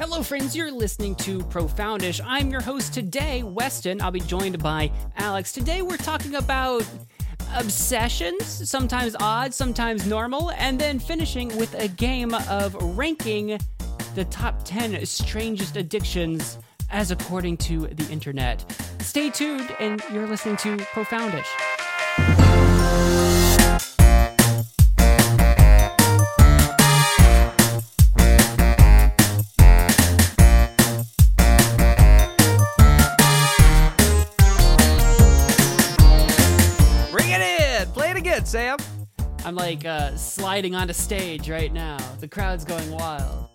Hello, friends. You're listening to Profoundish. I'm your host today, Weston. I'll be joined by Alex. Today, we're talking about obsessions, sometimes odd, sometimes normal, and then finishing with a game of ranking the top 10 strangest addictions as according to the internet. Stay tuned, and you're listening to Profoundish. Sam! I'm like uh, sliding onto stage right now. The crowd's going wild.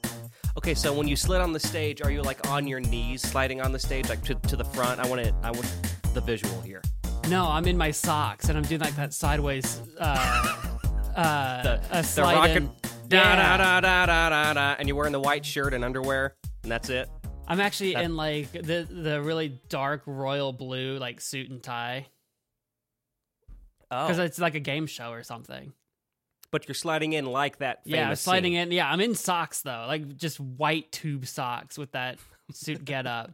Okay, so when you slid on the stage, are you like on your knees sliding on the stage, like to, to the front? I want it. I want the visual here. No, I'm in my socks and I'm doing like that sideways uh, uh, The, a the rocket. in. Da, Yeah. da, da, da, da, da, da, and you're wearing the white shirt and underwear, and that's it. I'm actually That- in like the the really dark royal blue like suit and tie Oh, because it's like a game show or something. but you're sliding in like that. Yeah, sliding scene. in. Yeah, I'm in socks though, like just white tube socks with that suit get up.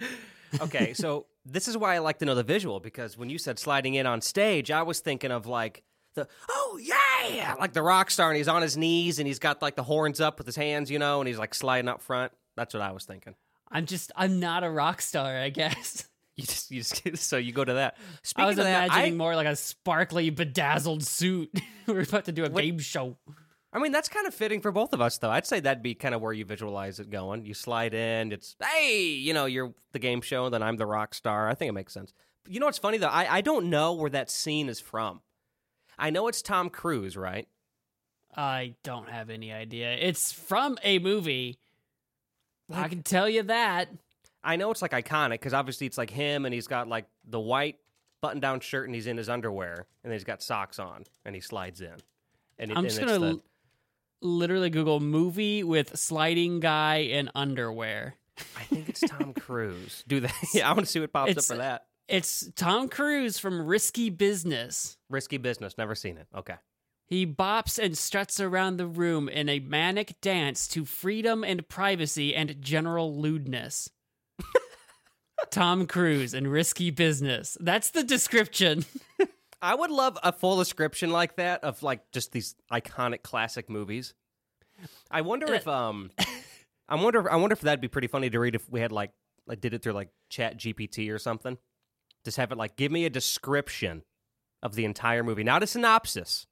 okay, so this is why I like to know the visual because when you said sliding in on stage, I was thinking of like the oh yeah, like the rock star, and he's on his knees and he's got like the horns up with his hands, you know, and he's like sliding up front. That's what I was thinking. I'm just I'm not a rock star, I guess. You just, you just, so you go to that. Speaking I was of that, imagining I, more like a sparkly, bedazzled suit. We're about to do a What- game show. I mean, that's kind of fitting for both of us, though. I'd say that'd be kind of where you visualize it going. You slide in, it's hey, you know, you're the game show, and then I'm the rock star. I think it makes sense. But you know what's funny though? I, I don't know where that scene is from. I know it's Tom Cruise, right? I don't have any idea. It's from a movie. I can tell you that. I know it's like iconic because obviously it's like him, and he's got like the white button-down shirt, and he's in his underwear, and he's got socks on, and he slides in. And it- I'm just it's gonna the- literally Google movie with sliding guy in underwear. I think it's Tom Cruise. Do that. yeah, I want to see what pops It's- up for that. It's Tom Cruise from Risky Business. Risky business. Never seen it. Okay. He bops and struts around the room in a manic dance to freedom and privacy and general lewdness. Tom Cruise and Risky Business. That's the description. I would love a full description like that of like just these iconic classic movies. I wonder if um I wonder I wonder if that'd be pretty funny to read if we had like like did it through like Chat GPT or something. Just have it like give me a description of the entire movie, not a synopsis.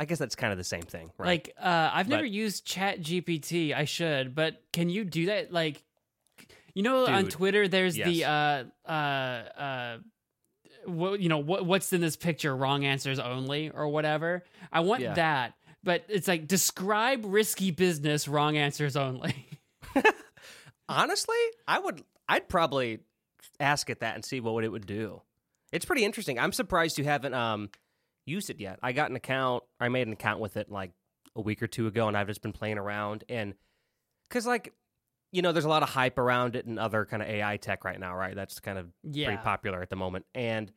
I guess that's kind of the same thing, right? Like, uh, I've never But- used Chat GPT. I should, but can you do that? Like, you know, on Twitter, there's the uh, uh, uh, what you know, what what's in this picture? Wrong answers only, or whatever. I want Yeah. that, but it's like describe risky business. Wrong answers only. Honestly, I would I'd probably ask it that and see what it would do. It's pretty interesting. I'm surprised you haven't um used it yet. I got an account, I made an account with it like a week or two ago and I've just been playing around and cuz like you know, there's a lot of hype around it and other kind of AI tech right now, right? That's kind of yeah, pretty popular at the moment. And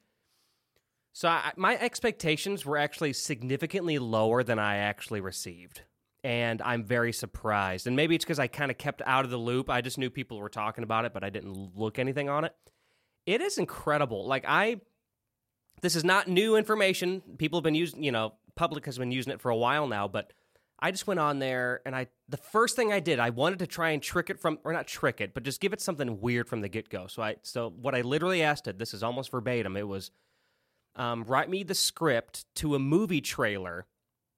so I, my expectations were actually significantly lower than I actually received. And I'm very surprised. And maybe it's because I kind of kept out of the loop. I just knew people were talking about it, but I didn't look anything on it. It is incredible. Like, I, this is not new information. People have been using, you know, public has been using it for a while now, but I just went on there and I, the first thing I did, I wanted to try and trick it from, or not trick it, but just give it something weird from the get go. So I, so what I literally asked it, this is almost verbatim, it was, um, write me the script to a movie trailer,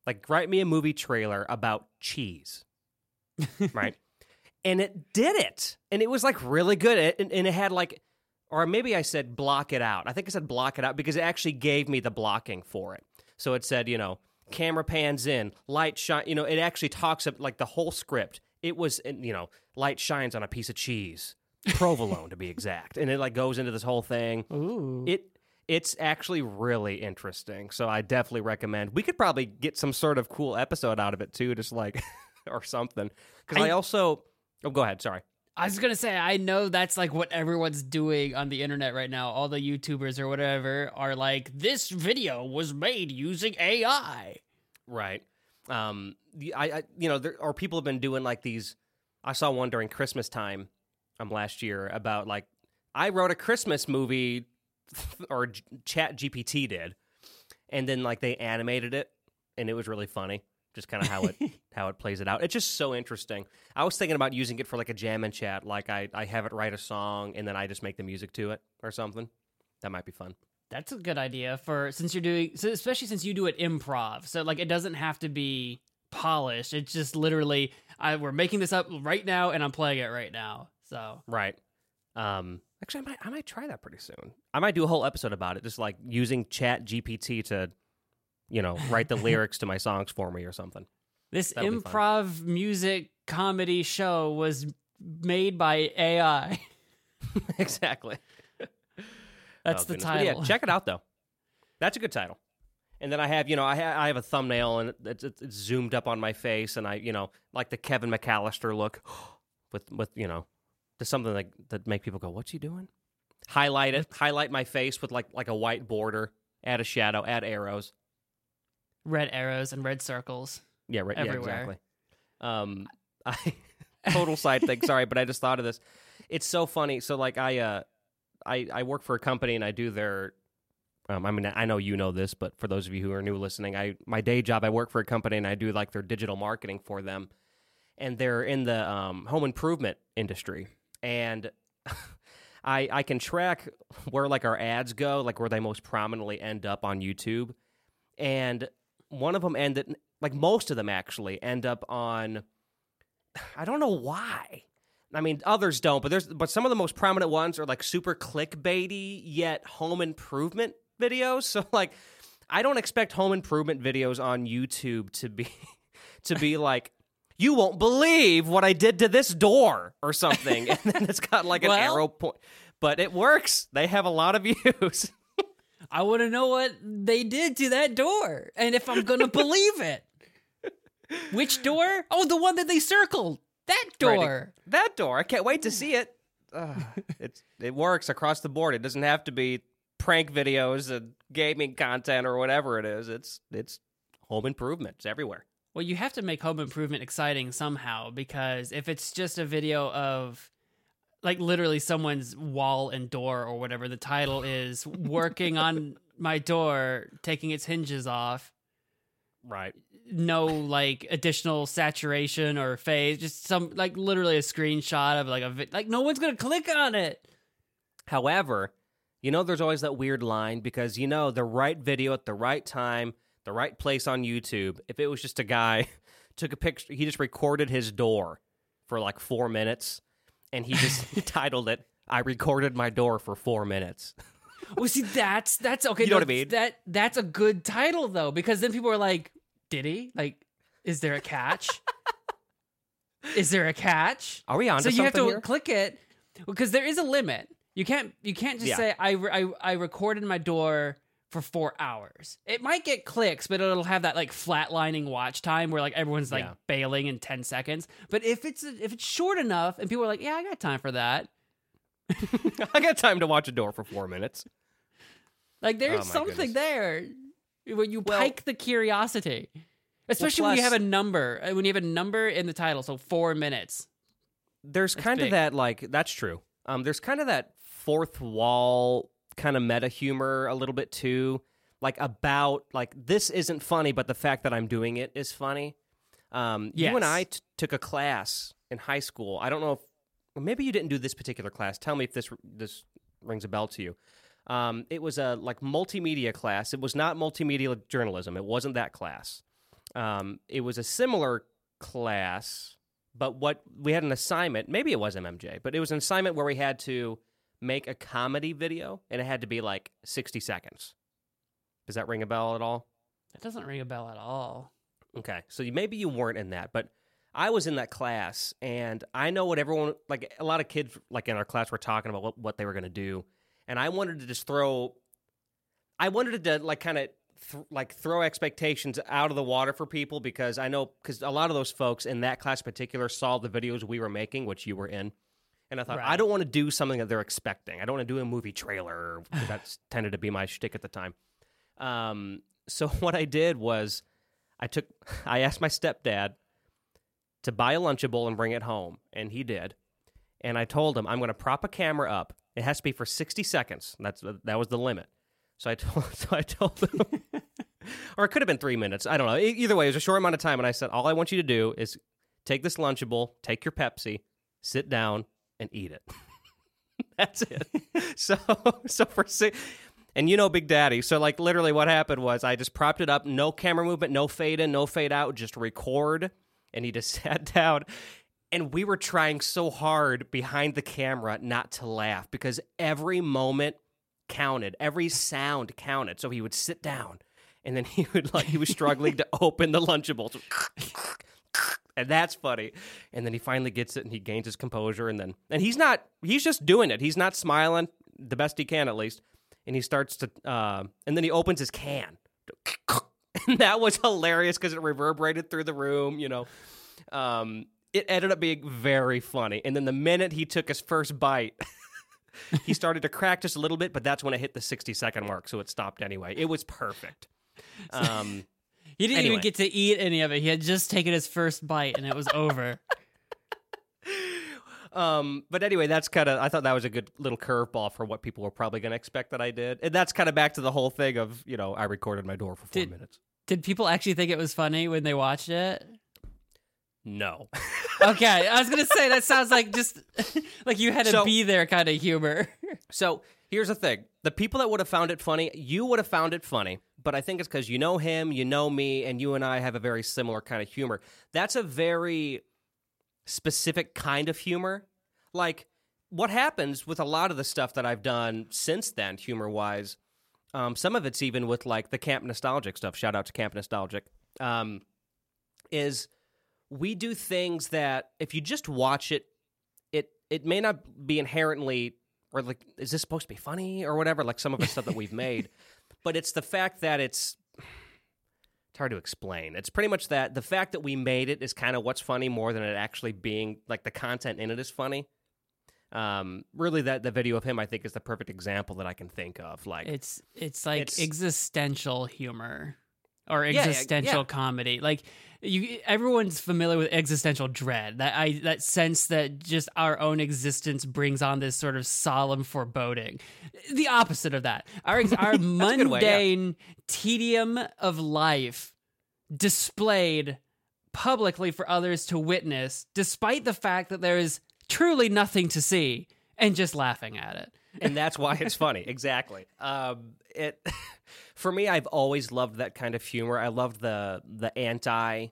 like write me a movie trailer about cheese, right? And it did it, and it was like really good. It, and, and it had like, or maybe I said block it out. I think I said block it out because it actually gave me the blocking for it. So it said, you know, camera pans in, light shine. You know, it actually talks up like the whole script. It was, you know, light shines on a piece of cheese, provolone to be exact, and it like goes into this whole thing Ooh, it it's actually really interesting so i definitely recommend we could probably get some sort of cool episode out of it too just like or something because I, I- also oh go ahead sorry I was gonna say I know that's like what everyone's doing on the internet right now. All the YouTubers or whatever are like, this video was made using AI. right um I, I you know there or people have been doing like these I saw one during Christmas time um last year about like I wrote a Christmas movie or Chat GPT did, and then like they animated it, and it was really funny. Just kind of how it how it plays it out. It's just so interesting. I was thinking about using it for like a jam and chat, like I I have it write a song and then I just make the music to it or something. That might be fun. That's a good idea for since you're doing, so especially since you do it improv. So like it doesn't have to be polished. It's just literally, I we're making this up right now, and I'm playing it right now. So Right. Um. Actually, I might I might try that pretty soon. I might do a whole episode about it, just like using Chat GPT to, you know, write the lyrics to my songs for me or something. this That'll improv music comedy show was made by AI. exactly. That's Oh, the goodness. But title. Yeah, check it out though. That's a good title. And then I have, you know, I, ha- I have a thumbnail and it's, it's, it's zoomed up on my face, and I, you know, like the Kevin McAllister look, with with you know, just something like that make people go, "What's he doing?" Highlight it, highlight my face with like like a white border, add a shadow, add arrows. Red arrows and red circles. Yeah, right. Yeah, Everywhere. exactly. Um, I total side thing. Sorry, but I just thought of this. It's so funny. So like I uh, I I work for a company and I do their. Um, I mean, I know you know this, but for those of you who are new listening, I my day job, I work for a company and I do like their digital marketing for them, and they're in the um, home improvement industry, and I I can track where like our ads go, like where they most prominently end up on YouTube, and one of them ended like most of them actually end up on I don't know why. I mean, others don't, but there's but some of the most prominent ones are like super clickbaity yet home improvement videos. So like I don't expect home improvement videos on YouTube to be to be like you won't believe what I did to this door or something. and then it's got like an Well- arrow point. But it works. They have a lot of views. I want to know what they did to that door and if I'm going to believe it. Which door? Oh, the one that they circled. That Right. door. that door. I can't wait to see it. Ugh, it's it works across the board. It doesn't have to be prank videos and gaming content or whatever it is. It's it's home improvement. It's everywhere. Well, you have to make home improvement exciting somehow because if it's just a video of like literally someone's wall and door or whatever, the title is working on my door, taking its hinges off. Right. No like additional saturation or phase, just some like literally a screenshot of like a vi- like no one's gonna click on it. However, you know there's always that weird line because you know the right video at the right time, the right place on YouTube. If it was just a guy took a picture, he just recorded his door for like 4 minutes and he just titled it I recorded my door for 4 minutes. Well, see, that's that's okay. You know no, what I mean? That that's a good title though, because then people are like, "Did he? Like, is there a catch? is there a catch?" Are we on so you have to here? click it because there is a limit. You can't you can't just Yeah. say I, I I recorded my door for four hours. It might get clicks, but it'll have that like flatlining watch time where like everyone's like Yeah. bailing in ten seconds. But if it's if it's short enough and people are like, "Yeah, I got time for that," I got time to watch a door for 4 minutes. Like there's Oh, something goodness. there when you Well- pike the curiosity, especially when you have a number. uh, When you have a number in the title, so four minutes. there's That's kind big. of that like that's true. Um, there's kind of that fourth wall kind of meta humor a little bit too, like about like this isn't funny, but the fact that I'm doing it is funny. Um, you and Yes. I t- took a class in high school. I don't know if maybe you didn't do this particular class. Tell me if this this rings a bell to you. Um, it was a like multimedia class. It was not multimedia journalism. It wasn't that class. Um, it was a similar class, but what we had an assignment. Maybe it was MMJ, but it was an assignment where we had to make a comedy video, and it had to be like sixty seconds. Does that ring a bell at all? That doesn't ring a bell at all. Okay, so you, maybe you weren't in that, but I was in that class, and I know what everyone like. A lot of kids like in our class were talking about what, what they were going to do, and I wanted to just throw. I wanted to like kind of th- like throw expectations out of the water for people because I know because a lot of those folks in that class in particular saw the videos we were making, which you were in, and I thought I don't want to do something that they're expecting. I don't want to do a movie trailer. That's tended to be my shtick at the time. Um, so what I did was I took I asked my stepdad to buy a Lunchable and bring it home, and he did. And I told him I'm going to prop a camera up. It has to be for 60 seconds. That's that was the limit. So I told so I told him, or it could have been three minutes. I don't know. Either way, it was a short amount of time, and I said all I want you to do is take this Lunchable, take your Pepsi, sit down, and eat it. That's it. so so for six. And you know Big Daddy. So like literally what happened was I just propped it up, no camera movement, no fade in, no fade out, just record. And he just sat down. And we were trying so hard behind the camera not to laugh because every moment counted, every sound counted. So he would sit down and then he would like he was struggling to open the lunchable. And that's funny. And then he finally gets it and he gains his composure and then and he's not he's just doing it. He's not smiling the best he can at least. And he starts to uh, and then he opens his can. And that was hilarious because it reverberated through the room, you know. Um, it ended up being very funny. And then the minute he took his first bite, he started to crack just a little bit, but that's when it hit the 60 second mark, so it stopped anyway. It was perfect. Um, He didn't Anyway. even get to eat any of it. He had just taken his first bite and it was over. um, but anyway, that's kind of, I thought that was a good little curveball for what people were probably going to expect that I did. And that's kind of back to the whole thing of, you know, I recorded my door for four Did- minutes. Did people actually think it was funny when they watched it? No. Okay, I was gonna say that sounds like just like you had to So- be there kind of humor. So here's the thing: the people that would have found it funny, you would have found it funny. But I think it's because you know him, you know me, and you and I have a very similar kind of humor. That's a very specific kind of humor. Like what happens with a lot of the stuff that I've done since then, humor wise. Um, some of it's even with like the Camp Nostalgic stuff. Shout out to Camp Nostalgic. Um, is we do things that if you just watch it, it it may not be inherently or like is this supposed to be funny or whatever like some of the stuff that we've made but it's the fact that it's it's hard to explain it's pretty much that the fact that we made it is kind of what's funny more than it actually being like the content in it is funny um really that the video of him i think is the perfect example that i can think of like It's it's like It's- existential humor or yeah, existential yeah. comedy. Like you, everyone's familiar with existential dread. That I that sense that just our own existence brings on this sort of solemn foreboding. The opposite of that. Our our good way, yeah. mundane tedium of life displayed publicly for others to witness, despite the fact that there is truly nothing to see, and just laughing at it. and that's why it's funny. Exactly. Um, it for me, I've always loved that kind of humor. I loved the the anti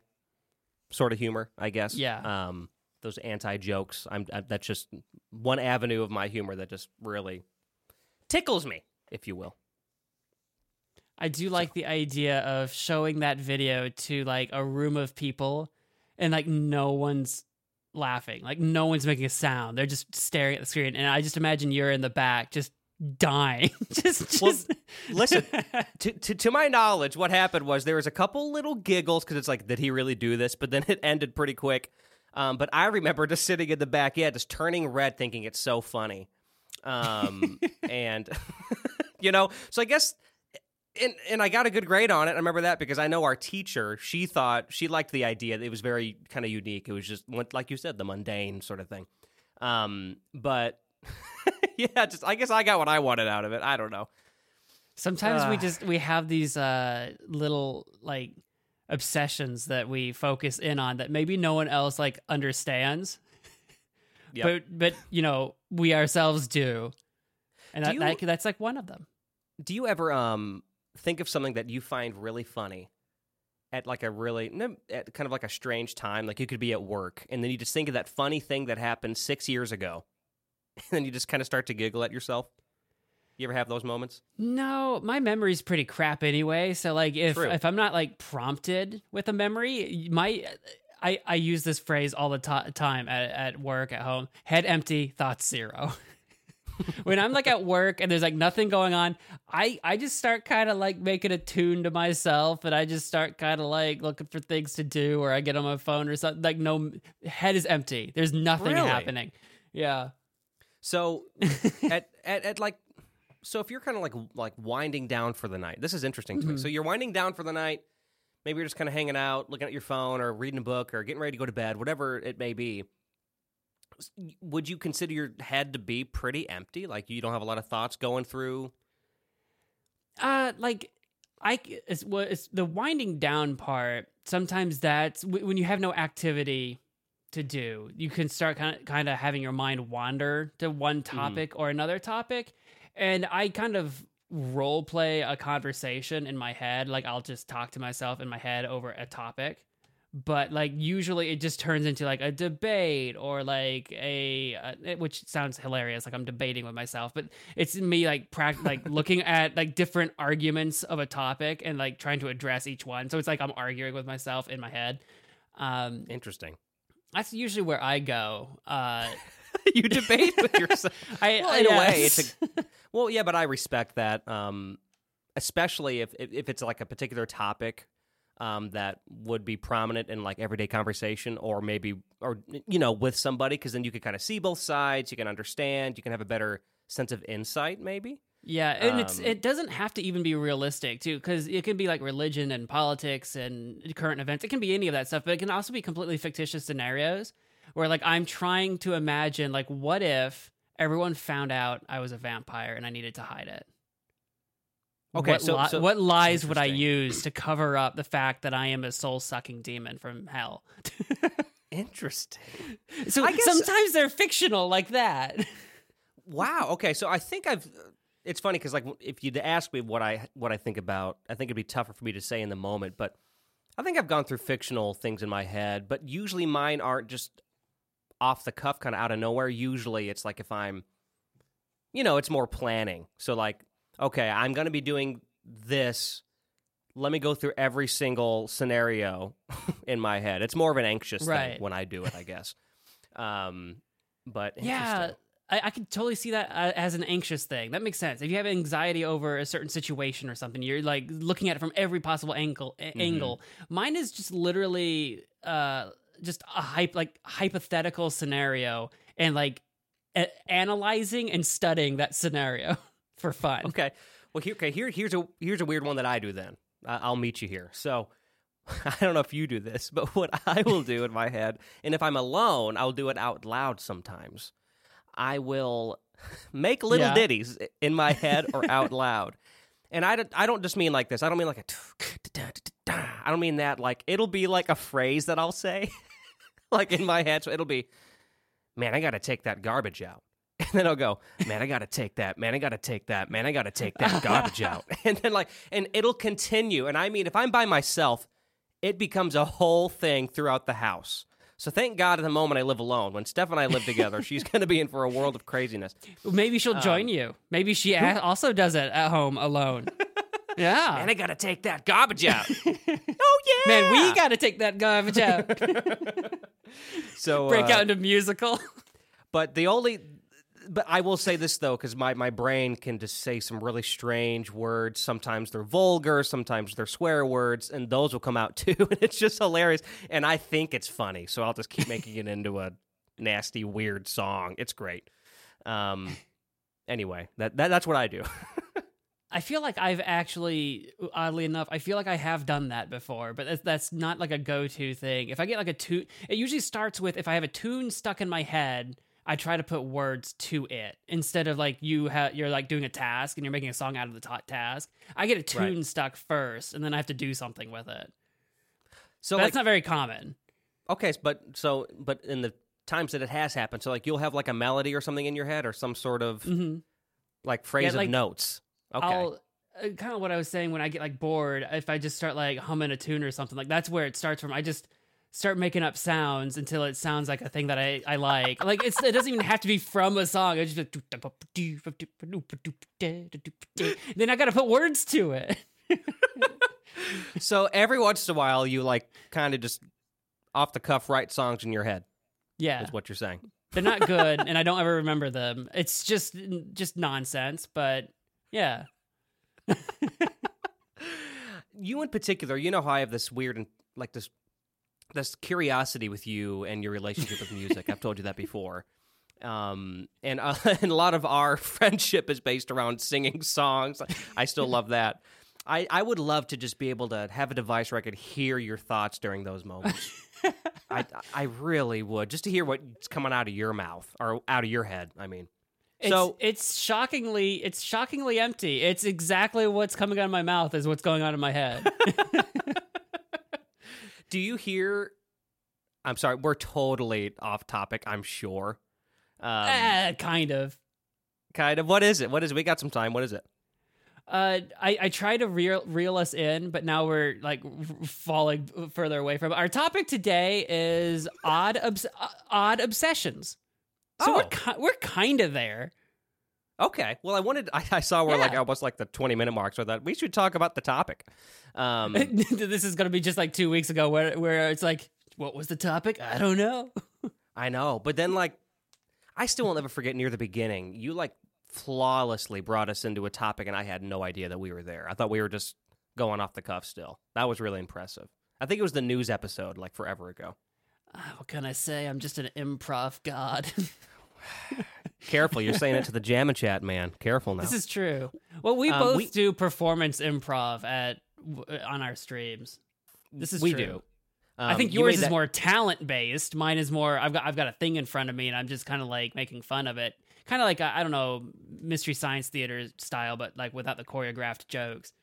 sort of humor. I guess. Yeah. Um, those anti jokes. I'm I, that's just one avenue of my humor that just really tickles me, if you will. I do like the idea of showing that video to like a room of people and like no one's laughing. Like no one's making a sound. They're just staring at the screen. And I just imagine you're in the back just dying. just Well, listen, to, to to my knowledge, what happened was there was a couple little giggles because it's like, did he really do this? But then it ended pretty quick. Um, but I remember just sitting in the back, yeah, just turning red, thinking it's so funny. Um, and you know, so I guess. And, and I got a good grade on it. I remember that because I know our teacher. She thought she liked the idea. It was very kind of unique. It was just like you said, the mundane sort of thing. Um, but yeah, just I guess I got what I wanted out of it. I don't know. Sometimes we just we have these uh little like obsessions that we focus in on that maybe no one else like understands. Yep. But but you know, we ourselves do. And Do that, you- that that's like one of them. Do you ever um think of something that you find really funny at like a really at kind of like a strange time? Like you could be at work and then you just think of that funny thing that happened six years ago, and then you just kind of start to giggle at yourself. You ever have those moments? No, my memory's pretty crap anyway. So like if True. if I'm not like prompted with a memory, my I I use this phrase all the ti time at at work at home. Head empty, thoughts zero. when I'm like at work and there's like nothing going on, I I just start kind of like making a tune to myself and I just start kind of like looking for things to do or I get on my phone or something. Like no head is empty. There's nothing Really? happening. Yeah. So at, at at like so if you're kind of like like winding down for the night, this is interesting to me. So you're winding down for the night, maybe you're just kind of hanging out, looking at your phone, or reading a book, or getting ready to go to bed, whatever it may be. Would you consider your head to be pretty empty? Like you don't have a lot of thoughts going through? Uh, like I it's, well, it's the winding down part. Sometimes that's when you have no activity to do. You can start kind of kind of having your mind wander to one topic or another topic, and I kind of role play a conversation in my head. Like I'll just talk to myself in my head over a topic. But like usually it just turns into like a debate or like a uh, which sounds hilarious like I'm debating with myself but it's me like prac- like looking at like different arguments of a topic and like trying to address each one so it's like i'm arguing with myself in my head um Interesting. That's usually where i go uh you debate with yourself. i well, in a way, it's a, well, yeah, but I respect that, um, especially if, if if it's like a particular topic um, that would be prominent in like everyday conversation, or maybe, or you know, with somebody, because then you can kind of see both sides, you can understand, you can have a better sense of insight, maybe. Yeah and it's Um, it doesn't have to even be realistic too because it can be like religion and politics and current events it can be any of that stuff but it can also be completely fictitious scenarios where like i'm trying to imagine like what if everyone found out i was a vampire and i needed to hide it Okay, what, so- li- so- what lies would I use to cover up the fact that I am a soul sucking demon from hell? Interesting. so guess- sometimes they're fictional like that. Wow. Okay. So I think I've. It's funny because like if you'd ask me what I what I think about, I think it'd be tougher for me to say in the moment. But I think I've gone through fictional things in my head, but usually mine aren't just off the cuff, kind of out of nowhere. Usually it's like if I'm, you know, it's more planning. So like, okay, I'm going to be doing this. Let me go through every single scenario in my head. It's more of an anxious Right. thing when I do it, I guess. Um, but yeah, interesting. I, I could totally see that uh, as an anxious thing. That makes sense. If you have anxiety over a certain situation or something, you're like looking at it from every possible angle. a- Mm-hmm. Angle. Mine is just literally uh, just a hype like hypothetical scenario and like a- analyzing and studying that scenario for fun. Okay. Well, here, okay. Here, here's a here's a weird one that I do. Then I'll meet you here. So I don't know if you do this, but what I will do in my head, and if I'm alone, I'll do it out loud sometimes. I will make little Yeah. ditties in my head or out loud. And I don't, I don't just mean like this. I don't mean like a. I don't mean that. Like it'll be like a phrase that I'll say, like in my head. So it'll be, "Man, I got to take that garbage out." And then I'll go, man, I gotta take that. Man, I gotta take that. Man, I gotta take that garbage out. And then like, and it'll continue. And I mean, if I'm by myself, it becomes a whole thing throughout the house. So thank God at the moment I live alone. When Steph and I live together, she's gonna be in for a world of craziness. Maybe she'll Um, join you. Maybe she a- also does it at home alone. yeah. Man, I gotta take that garbage out. oh yeah, Man, we got to take that garbage out. so Break uh, out into musical. But the only, but I will say this though, because my, my brain can just say some really strange words. Sometimes they're vulgar, sometimes they're swear words, and those will come out too. And it's just hilarious. And I think it's funny, so I'll just keep making it into a nasty, weird song. It's great. Um. Anyway, that, that that's what I do. I feel like I've actually, oddly enough, I feel like I have done that before, but that's, that's not like a go-to thing. If I get like a tune, it usually starts with if I have a tune stuck in my head, I try to put words to it instead of like you ha- you're like doing a task and you're making a song out of the ta- task. I get a tune Right. stuck first, and then I have to do something with it. So like, that's not very common. okay, but so but in the times that it has happened, so like you'll have like a melody or something in your head or some sort of hmm like phrase like, of notes. Okay. I'll uh, kind of what I was saying when I get like bored. If I just start like humming a tune or something, like that's where it starts from. I just start making up sounds until it sounds like a thing that I, I like. Like it's it doesn't even have to be from a song. It's just like, then I got to put words to it. So every once in a while, you like kind of just off the cuff write songs in your head. Yeah, Is what you're saying. they're not good, and I don't ever remember them. It's just just nonsense. But yeah, You in particular, you know how I have this weird and like this this curiosity with you and your relationship with music. I've told you that before. Um, and uh, and a lot of our friendship is based around singing songs. I still love that. I, I would love to just be able to have a device where I could hear your thoughts during those moments. I I really would just to hear what's coming out of your mouth or out of your head. I mean, It's, so it's shockingly it's shockingly empty. It's exactly what's coming out of my mouth is what's going on in my head. Do you hear? I'm sorry, we're totally off topic. I'm sure. Um, Eh, kind of. kind of. What is it? What is it? We got some time. What is it? Uh, I, I try to reel, reel us in, but now we're like falling further away from it. Our topic today is odd obs- uh, odd obsessions. So we're Oh. ki- we're kind of there. Okay. Well, I wanted. I, I saw we're like Yeah. almost like the 20 minute mark, so that we should talk about the topic. Um, this is gonna be just like two weeks ago, where where it's like, what was the topic? I don't know. I know, but then like, I still will never forget near the beginning. You like flawlessly brought us into a topic, and I had no idea that we were there. I thought we were just going off the cuff. Still, that was really impressive. I think it was the news episode, like forever ago. Ah, what can I say? I'm just an improv god. Careful, you're saying it to the Jam and Chat man. Careful now. this is true. Well, we Um, both we- do performance improv at on our streams. This is we true. do. I Um, think yours made is that- more talent based. Mine is more. I've got I've got a thing in front of me, and I'm just kind of like making fun of it. Kind of like I I don't know, mystery science theater style, but like without the choreographed jokes.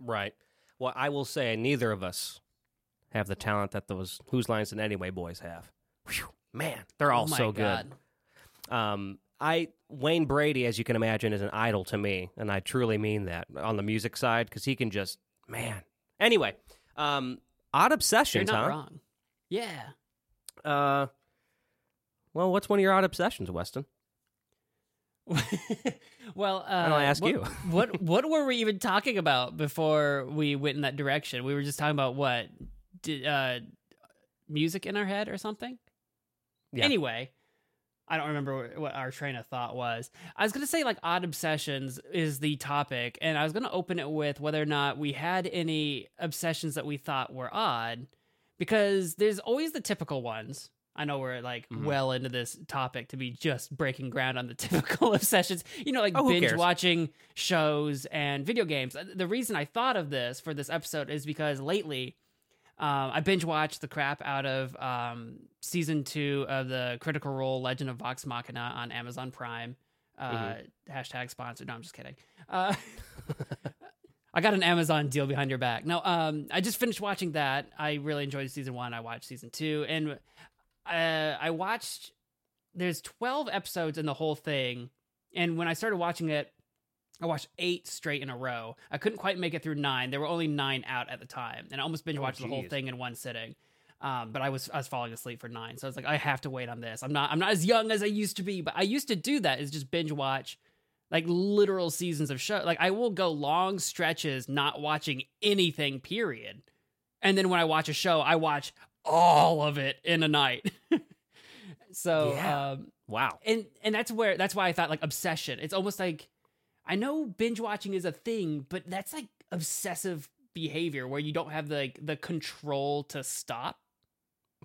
Right. Well, I will say neither of us have the talent that those Whose Lines and Anyway boys have. Whew, man, they're all oh my so God. good. Um, I Wayne Brady, as you can imagine, is an idol to me, and I truly mean that on the music side because he can just man. Anyway, um, odd You're not huh? wrong. Yeah. Uh, well, what's one of your odd obsessions, Weston? well, uh, don't I ask what, you? what what were we even talking about before we went in that direction? We were just talking about what did, uh, music in our head or something. Yeah. Anyway, I don't remember what our train of thought was. I was gonna say like odd obsessions is the topic, and I was gonna open it with whether or not we had any obsessions that we thought were odd, because there's always the typical ones. I know we're like Mhm. well into this topic to be just breaking ground on the typical obsessions. You know, like Oh, binge cares? watching shows and video games. Uh, The reason I thought of this for this episode is because lately um, I binge watched the crap out of um, season two of the Critical Role Legend of Vox Machina on Amazon Prime. Uh, Mm-hmm. Hashtag sponsored. No, I'm just kidding. Uh, I got an Amazon deal behind your back. No, um, I just finished watching that. I really enjoyed season one. I watched season two, and uh, I watched. There's 12 episodes in the whole thing, and when I started watching it, I watched eight straight in a row. I couldn't quite make it through nine. There were only nine out at the time, and I almost binge watched the whole thing in one sitting. Um, but I was I was falling asleep for nine, so I was like, I have to wait on this. I'm not I'm not as young as I used to be, but I used to do that is just binge watch like literal seasons of show. Like I will go long stretches not watching anything. Period. And then when I watch a show, I watch all of it in a night. so Yeah. um, Wow. and and that's where that's why I thought like obsession. It's almost like I know binge watching is a thing, but that's like obsessive behavior where you don't have the like, the control to stop.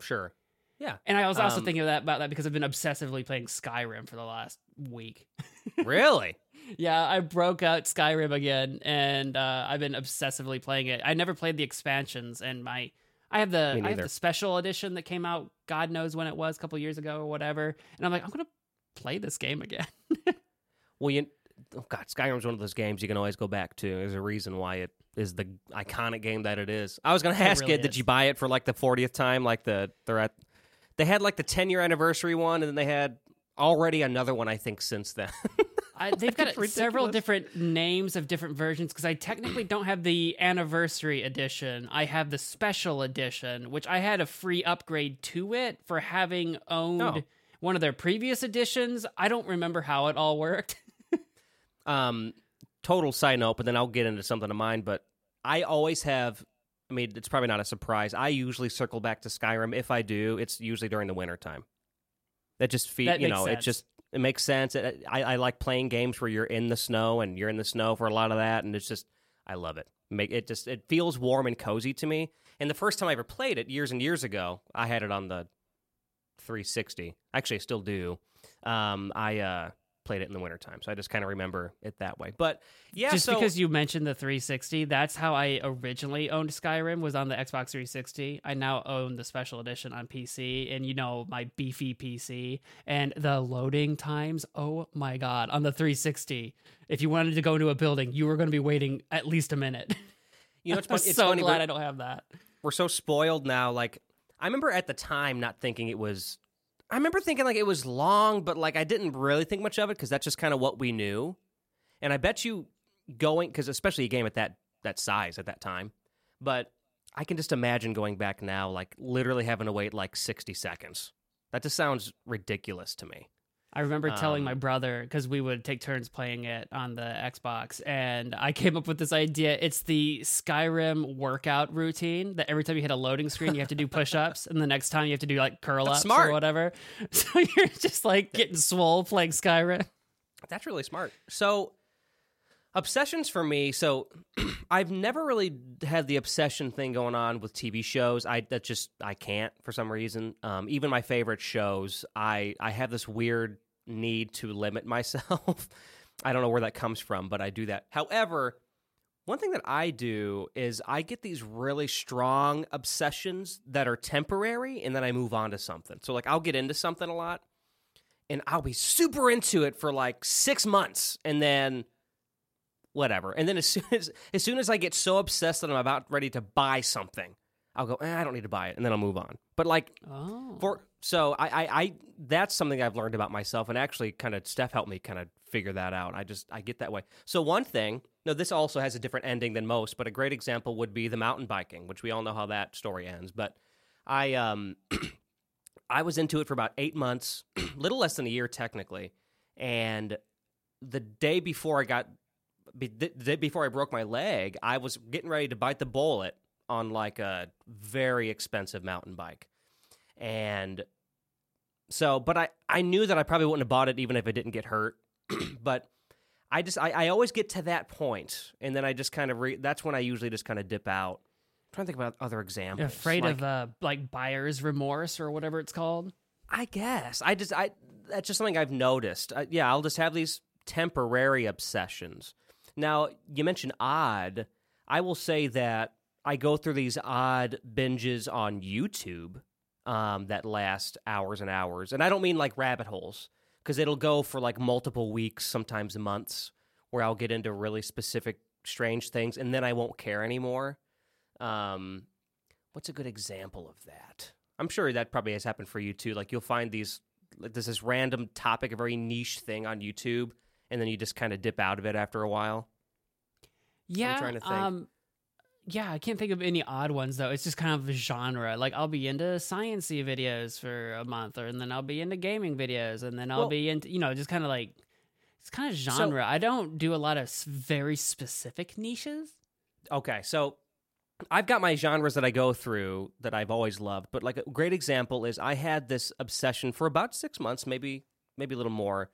Sure. Yeah. And I was also Um, thinking of that about that because I've been obsessively playing Skyrim for the last week. really? yeah, I broke out Skyrim again, and uh, I've been obsessively playing it. I never played the expansions, and my I have the I have the special edition that came out. God knows when it was, a couple years ago or whatever. And I'm like, I'm gonna play this game again. Well, you, oh God, Skyrim's one of those games you can always go back to. There's a reason why it is the iconic game that it is. I was going to It ask really you, did you buy it for like the 40th time? Like the they're at, they had like the 10 year anniversary one, and then they had already another one. I think since then. I, they've got It's several different names of different versions because I technically don't have the anniversary edition. I have the special edition, which I had a free upgrade to it for having oh. owned Oh. one of their previous editions. I don't remember how it all worked. um, total side note, but then I'll get into something of mine. But I always have. I mean, it's probably not a surprise. I usually circle back to Skyrim. If I do, it's usually during the winter time. That just fe- That you know, it just it makes sense. It, I, I like playing games where you're in the snow and you're in the snow for a lot of that, and it's just I love it. Make it just it feels warm and cozy to me. And the first time I ever played it years and years ago, I had it on the 360. Actually, I still do. Um, I uh, played it in the wintertime. So I just kind of remember it that way. But yeah, just so, because you mentioned the 360, that's how I originally owned Skyrim was on the Xbox 360. I now own the special edition on PC, and you know my beefy PC and the loading times. Oh my god, on the 360, if you wanted to go into a building, you were going to be waiting at least a minute. you know, it's, fun- it's so funny. glad I don't have that. we're so spoiled now. Like I remember at the time not thinking it was. I remember thinking like it was long, but like I didn't really think much of it because that's just kind of what we knew. And I bet you going because especially a game at that that size at that time, but I can just imagine going back now, like literally having to wait like sixty seconds. That just sounds ridiculous to me. I remember telling Um, my brother because we would take turns playing it on the Xbox, and I came up with this idea. It's the Skyrim workout routine that every time you hit a loading screen, you have to do push-ups, and the next time you have to do like curl ups or whatever. So you're just like getting swole playing Skyrim. That's really smart. So, obsessions for me. So, I've never really had the obsession thing going on with TV shows. I that just I can't for some reason. Um, even my favorite shows, I I have this weird need to limit myself. I don't know where that comes from, but I do that. However, one thing that I do is I get these really strong obsessions that are temporary and then I move on to something. So like I'll get into something a lot and I'll be super into it for like 6 months and then whatever. And then as soon as as soon as I get so obsessed that I'm about ready to buy something, I'll go, eh, I don't need to buy it and then I'll move on. But like Oh, for so I, I I that's something I've learned about myself and actually kind of Steph helped me kind of figure that out. I just I get that way. So one thing, no, this also has a different ending than most, but a great example would be the mountain biking, which we all know how that story ends. But I um I was into it for about eight months, little less than a year technically, and the day before I got the day before I broke my leg, I was getting ready to bite the bullet on like a very expensive mountain bike. And so, but I, I knew that I probably wouldn't have bought it even if I didn't get hurt. but I just, I, I always get to that point, and then I just kind of, re- that's when I usually just kind of dip out. I'm trying to think about other examples. afraid Like, of uh, like buyer's remorse or whatever it's called. I guess I just I that's just something I've noticed. I, yeah, I'll just have these temporary obsessions. Now you mentioned odd. I will say that I go through these odd binges on YouTube um, that last hours and hours, and I don't mean like rabbit holes because it'll go for like multiple weeks, sometimes months, where I'll get into really specific strange things, and then I won't care anymore. Um, what's a good example of that? I'm sure that probably has happened for you too. Like you'll find these, like there's this random topic, a very niche thing on YouTube, and then you just kind of dip out of it after a while. Yeah, I'm trying to think. Um, yeah, I can't think of any odd ones though. It's just kind of a genre. Like I'll be into sciencey videos for a month, or and then I'll be into gaming videos, and then I'll Well- be into you know just kind of like it's kind of genre. I don't do a lot of very specific niches. Okay, so I've got my genres that I go through that I've always loved, but like a great example is I had this obsession for about six months, maybe maybe a little more,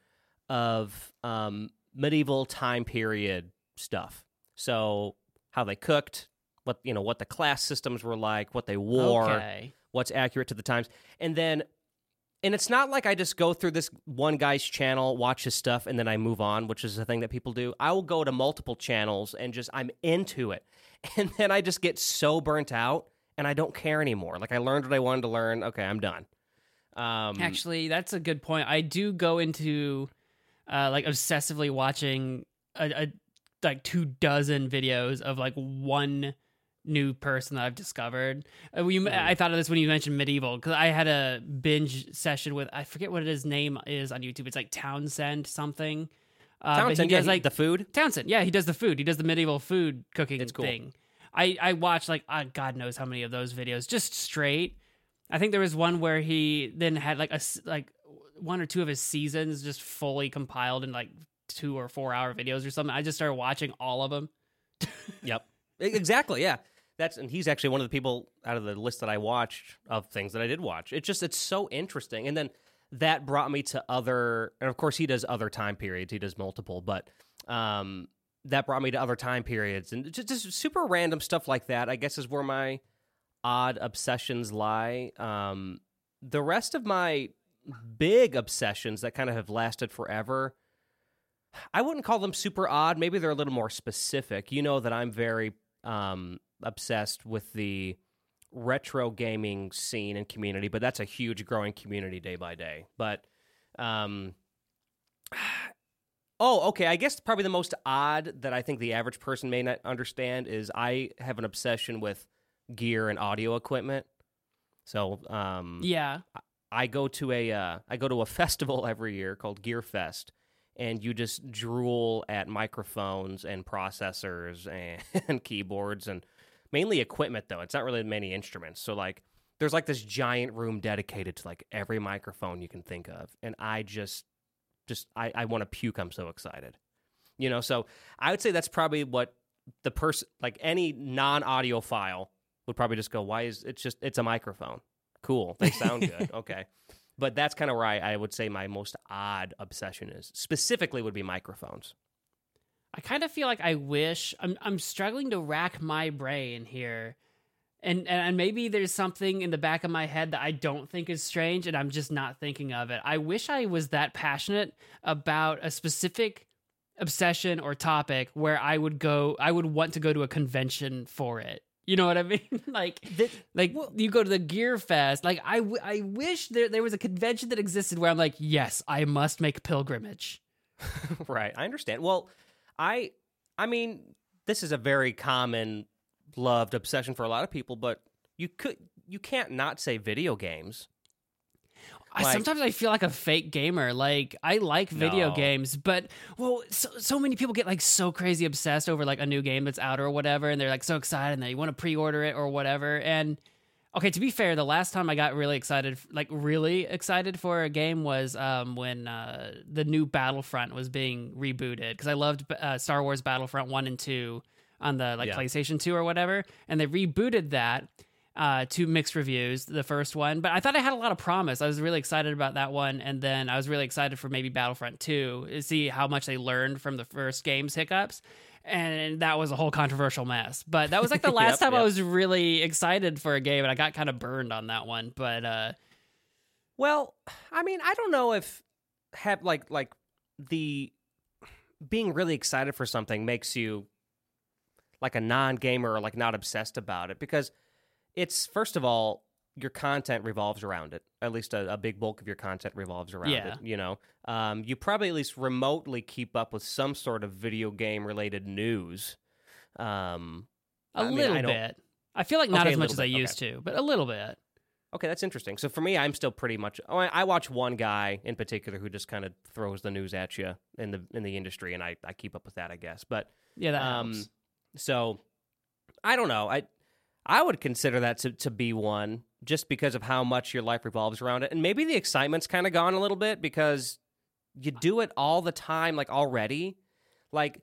of um, medieval time period stuff. So how they cooked, what you know, what the class systems were like, what they wore, Okay. what's accurate to the times. And then and it's not like I just go through this one guy's channel, watch his stuff, and then I move on, which is the thing that people do. I will go to multiple channels and just I'm into it. And then I just get so burnt out and I don't care anymore. Like I learned what I wanted to learn. Okay, I'm done. Um Actually, that's a good point. I do go into uh, like obsessively watching a, a like two dozen videos of like one new person that I've discovered. Uh, we, Mhm. I thought of this when you mentioned medieval because I had a binge session with I forget what his name is on YouTube. It's like Townsend something. Uh, he Townsend, yeah, does he- like the food. Townsend, yeah, he does the food. He does the medieval food cooking It's cool. thing. I I watched like uh, God knows how many of those videos just straight. I think there was one where he then had like a like one or two of his seasons just fully compiled in like two or four hour videos or something. I just started watching all of them. Yep. Exactly. Yeah. That's and he's actually one of the people out of the list that I watched of things that I did watch. It's just it's so interesting. And then that brought me to other and of course he does other time periods. He does multiple, but um that brought me to other time periods and just, just super random stuff like that. I guess is where my odd obsessions lie. Um the rest of my big obsessions that kind of have lasted forever I wouldn't call them super odd. Maybe they're a little more specific. You know that I'm very um, obsessed with the retro gaming scene and community, but that's a huge growing community day by day. But um, oh, okay. I guess probably the most odd that I think the average person may not understand is I have an obsession with gear and audio equipment. So um, Yeah. I go to a uh, I go to a festival every year called Gear Fest, and you just drool at microphones and processors and, and keyboards and mainly equipment though. It's not really many instruments. So like there's like this giant room dedicated to like every microphone you can think of, and I just just I, I want to puke. I'm so excited, you know. So I would say that's probably what the person like any non audiophile would probably just go, why is it's just it's a microphone cool. They sound good. okay. But that's kind of where I, I would say my most odd obsession is. Specifically, would be microphones. I kind of feel like I wish I'm I'm struggling to rack my brain here. And and maybe there's something in the back of my head that I don't think is strange and I'm just not thinking of it. I wish I was that passionate about a specific obsession or topic where I would go I would want to go to a convention for it. You know what I mean? like, this, like you go to the GearFest. Like, I, w- I wish there there was a convention that existed where I'm like, yes, I must make pilgrimage. right, I understand. Well, I, I mean, this is a very common loved obsession for a lot of people, but you could you can't not say video games. I, sometimes I feel like a fake gamer. Like I like video No. games, but well, so so many people get like so crazy obsessed over like a new game that's out or whatever, and they're like so excited and they want to pre-order it or whatever. And okay, to be fair, the last time I got really excited, like really excited for a game was um, when uh, the new Battlefront was being rebooted because I loved uh, Star Wars Battlefront one and two on the like Yeah. PlayStation two or whatever, and they rebooted that uh, to mixed reviews, the first one. But I thought it had a lot of promise. I was really excited about that one. And then I was really excited for maybe Battlefront 2 to see how much they learned from the first game's hiccups. And that was a whole controversial mess. But that was like the last Yep, time I was really excited for a game. And I got kind of burned on that one. But uh, Well, I mean, I don't know if have like like the being really excited for something makes you like a non-gamer or like not obsessed about it because it's first of all your content revolves around it. At least a, a big bulk of your content revolves around Yeah. it. You know, um, you probably at least remotely keep up with some sort of video game related news. Um, a I mean, little I bit. I feel like not Okay, as much as I bit, okay. used to, but a little bit. Okay, that's interesting. So for me, I'm still pretty much. Oh, I, I watch one guy in particular who just kind of throws the news at you in the in the industry, and I, I keep up with that, I guess. But Yeah, that um, helps. so I don't know. I I would consider that to to be one just because of how much your life revolves around it, and maybe the excitement's kind of gone a little bit because you do it all the time, like already. Like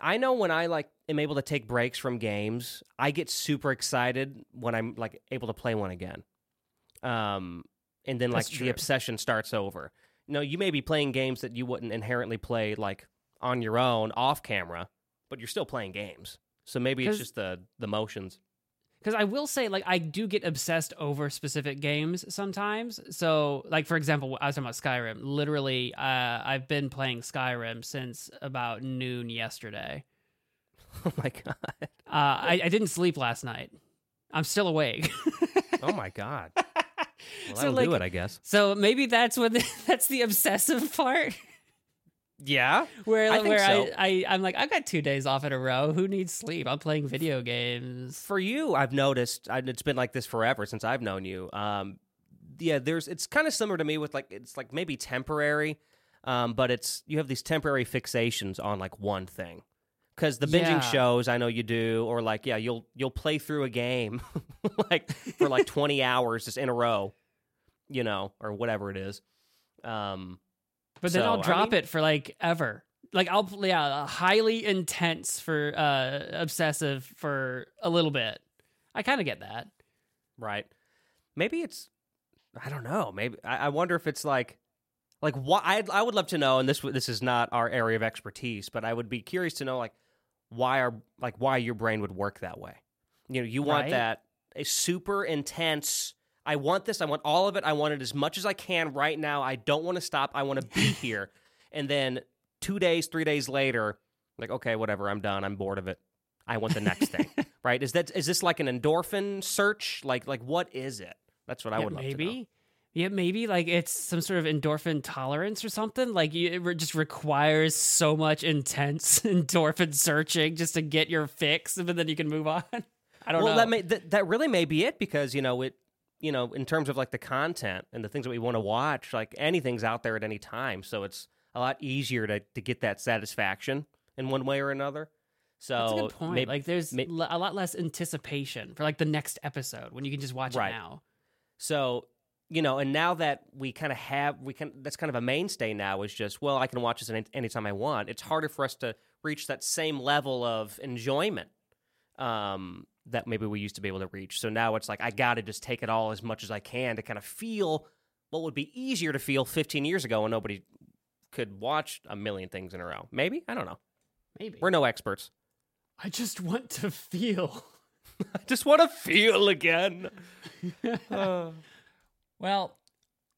I know when I like am able to take breaks from games, I get super excited when I'm like able to play one again. Um, and then like the obsession starts over. No, you may be playing games that you wouldn't inherently play like on your own off camera, but you're still playing games. So maybe it's just the the motions. Because I will say, like, I do get obsessed over specific games sometimes. So, like, for example, I was talking about Skyrim. Literally, uh, I've been playing Skyrim since about noon yesterday. Oh my god. Uh, I, I didn't sleep last night. I'm still awake. Oh my god. Well, So, that'll like- do it, I guess. so maybe that's what the, that's the obsessive part. Yeah. Where I think where so. I, I I'm like I've got two days off in a row. Who needs sleep? I'm playing video games. For you, I've noticed I, it's been like this forever since I've known you. Um, yeah, there's it's kind of similar to me with like it's like maybe temporary, um, but it's you have these temporary fixations on like one thing. Because the binging Yeah. shows, I know you do, or like yeah, you'll you'll play through a game like for like twenty hours just in a row, you know, or whatever it is. Um, But then So, I'll I drop mean- it for like ever. Like I'll yeah, highly intense for uh obsessive for a little bit. I kind of get that. Right. Maybe it's I don't know. Maybe I, I wonder if it's like like what I I would love to know and this this is not our area of expertise, but I would be curious to know like why are like why your brain would work that way. You know, you want Right. that a super intense I want this, I want all of it. I want it as much as I can right now. I don't want to stop. I want to be here. And then two days, three days later, like okay, whatever, I'm done. I'm bored of it. I want the next thing. Right? Is that is this like an endorphin search? Like like what is it? That's what I Yeah, would love maybe. to know. Yeah, maybe like it's some sort of endorphin tolerance or something. Like it just requires so much intense endorphin searching just to get your fix, and then you can move on. I don't well, know. Well, that may that, that really may be it because you know it. You know, in terms of like the content and the things that we want to watch, like anything's out there at any time, so it's a lot easier to to get that satisfaction in one way or another. So That's a good point. maybe- like there's a lot less anticipation for like the next episode when you can just watch Right. it now. So, you know, and now that we kind of have, we can, that's kind of a mainstay now is just, well, I can watch this any, anytime I want. It's harder for us to reach that same level of enjoyment um, that maybe we used to be able to reach. So now it's like, I got to just take it all as much as I can to kind of feel what would be easier to feel 15 years ago when nobody could watch a million things in a row. Maybe? I don't know. Maybe. We're no experts. I just want to feel. I just want to feel again. Uh, Well,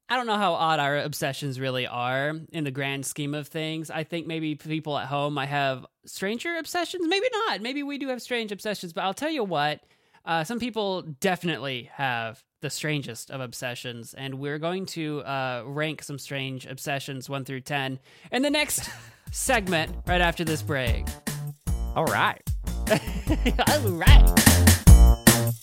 I don't know how odd our obsessions really are in the grand scheme of things. I think maybe people at home might have stranger obsessions. Maybe not. Maybe we do have strange obsessions, but I'll tell you what, uh, some people definitely have the strangest of obsessions, and we're going to uh, rank some strange obsessions 1 through 10 in the next segment right after this break. all right. All right.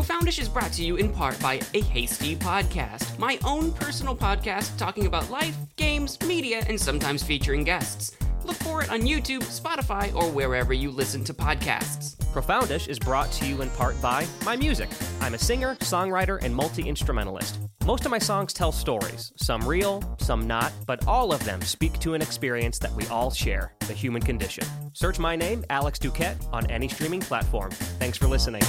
Profoundish is brought to you in part by a Hasty Podcast, my own personal podcast talking about life, games, media, and sometimes featuring guests. Look for it on YouTube, Spotify, or wherever you listen to podcasts. Profoundish is brought to you in part by my music. I'm a singer, songwriter, and multi instrumentalist. Most of my songs tell stories, some real, some not, but all of them speak to an experience that we all share the human condition. Search my name, Alex Duquette, on any streaming platform. Thanks for listening.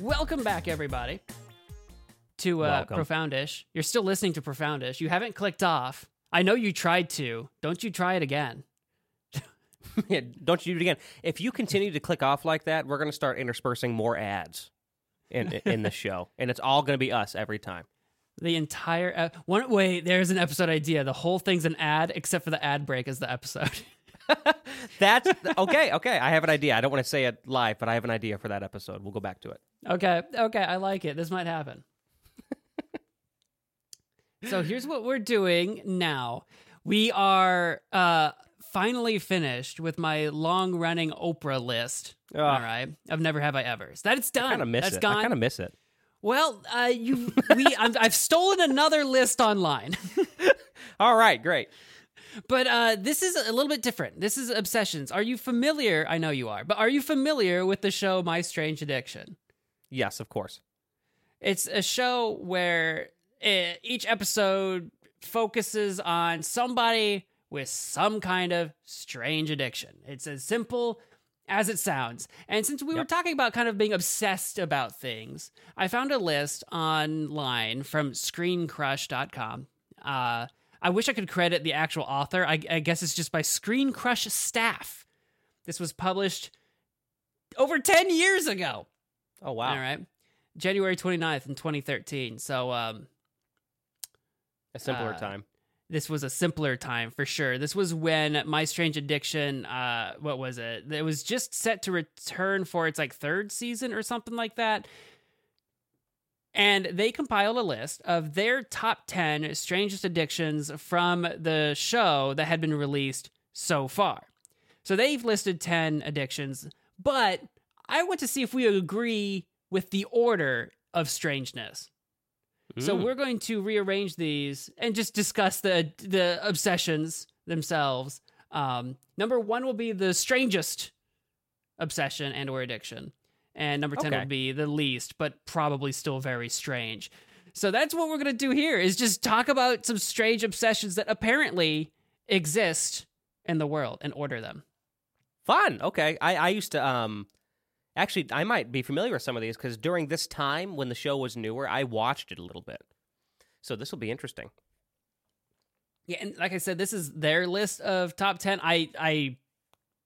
Welcome back, everybody, to uh, Welcome. Profoundish. You're still listening to Profoundish. You haven't clicked off. I know you tried to. Don't you try it again? Yeah, don't you do it again. If you continue to click off like that, we're going to start interspersing more ads in in the show, and it's all going to be us every time. The entire uh, one. Wait, there's an episode idea. The whole thing's an ad, except for the ad break is the episode. That's okay. Okay, I have an idea. I don't want to say it live, but I have an idea for that episode. We'll go back to it. okay, okay, I like it. This might happen. so here's what we're doing now. We are uh finally finished with my long-running Oprah list. Ugh. All right, of Never Have I Ever. So that's done. I kind of miss That's it. gone. I kind of miss it. Well, uh, you, we, I'm, I've stolen another list online, All right, great. but uh, this is a little bit different. This is obsessions. Are you familiar? I know you are, but are you familiar with the show My Strange Addiction? Yes, of course. It's a show where uh each episode focuses on somebody with some kind of strange addiction. It's as simple as it sounds. And since we were talking about kind of being obsessed about things, I found a list online from screencrush.com. Uh, I wish I could credit the actual author. I, I guess it's just by Screen Crush staff. This was published over 10 years ago. Oh wow, All right. January 29th in 2013. So um a simpler Uh, time. This was a simpler time for sure. This was when My Strange Addiction uh what was it? It was just set to return for its like third season or something like that. And they compiled a list of their top 10 strangest addictions from the show that had been released so far. So they've listed 10 addictions, but I want to see if we agree with the order of strangeness. So Mm. we're going to rearrange these and just discuss the the obsessions themselves. Um, number one will be the strangest obsession and or addiction, and number ten Okay. will be the least, but probably still very strange. So that's what we're gonna do here: is just talk about some strange obsessions that apparently exist in the world and order them. fun. Okay, I I used to um. Actually, I might be familiar with some of these because during this time when the show was newer, I watched it a little bit. So this will be interesting. Yeah, and like I said, this is their list of top ten. I I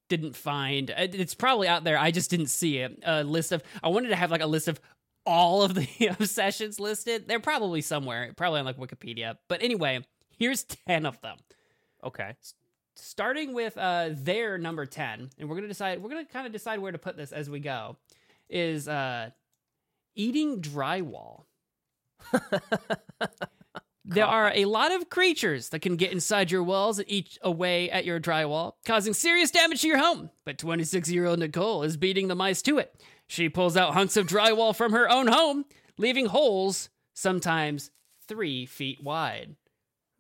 didn't find. Uh, it's probably out there. I just didn't see it. A list of. I wanted to have like a list of all of the obsessions listed. They're probably somewhere, probably on like Wikipedia. But anyway, here's ten of them. Okay. Starting with uh their number 10 and we're gonna decide we're gonna kind of decide where to put this as we go is uh eating drywall. There are a lot of creatures that can get inside your walls and eat away at your drywall causing serious damage to your home. But 26 year old nicole is beating the mice to it. She pulls out hunks of drywall from her own home leaving holes sometimes three feet wide.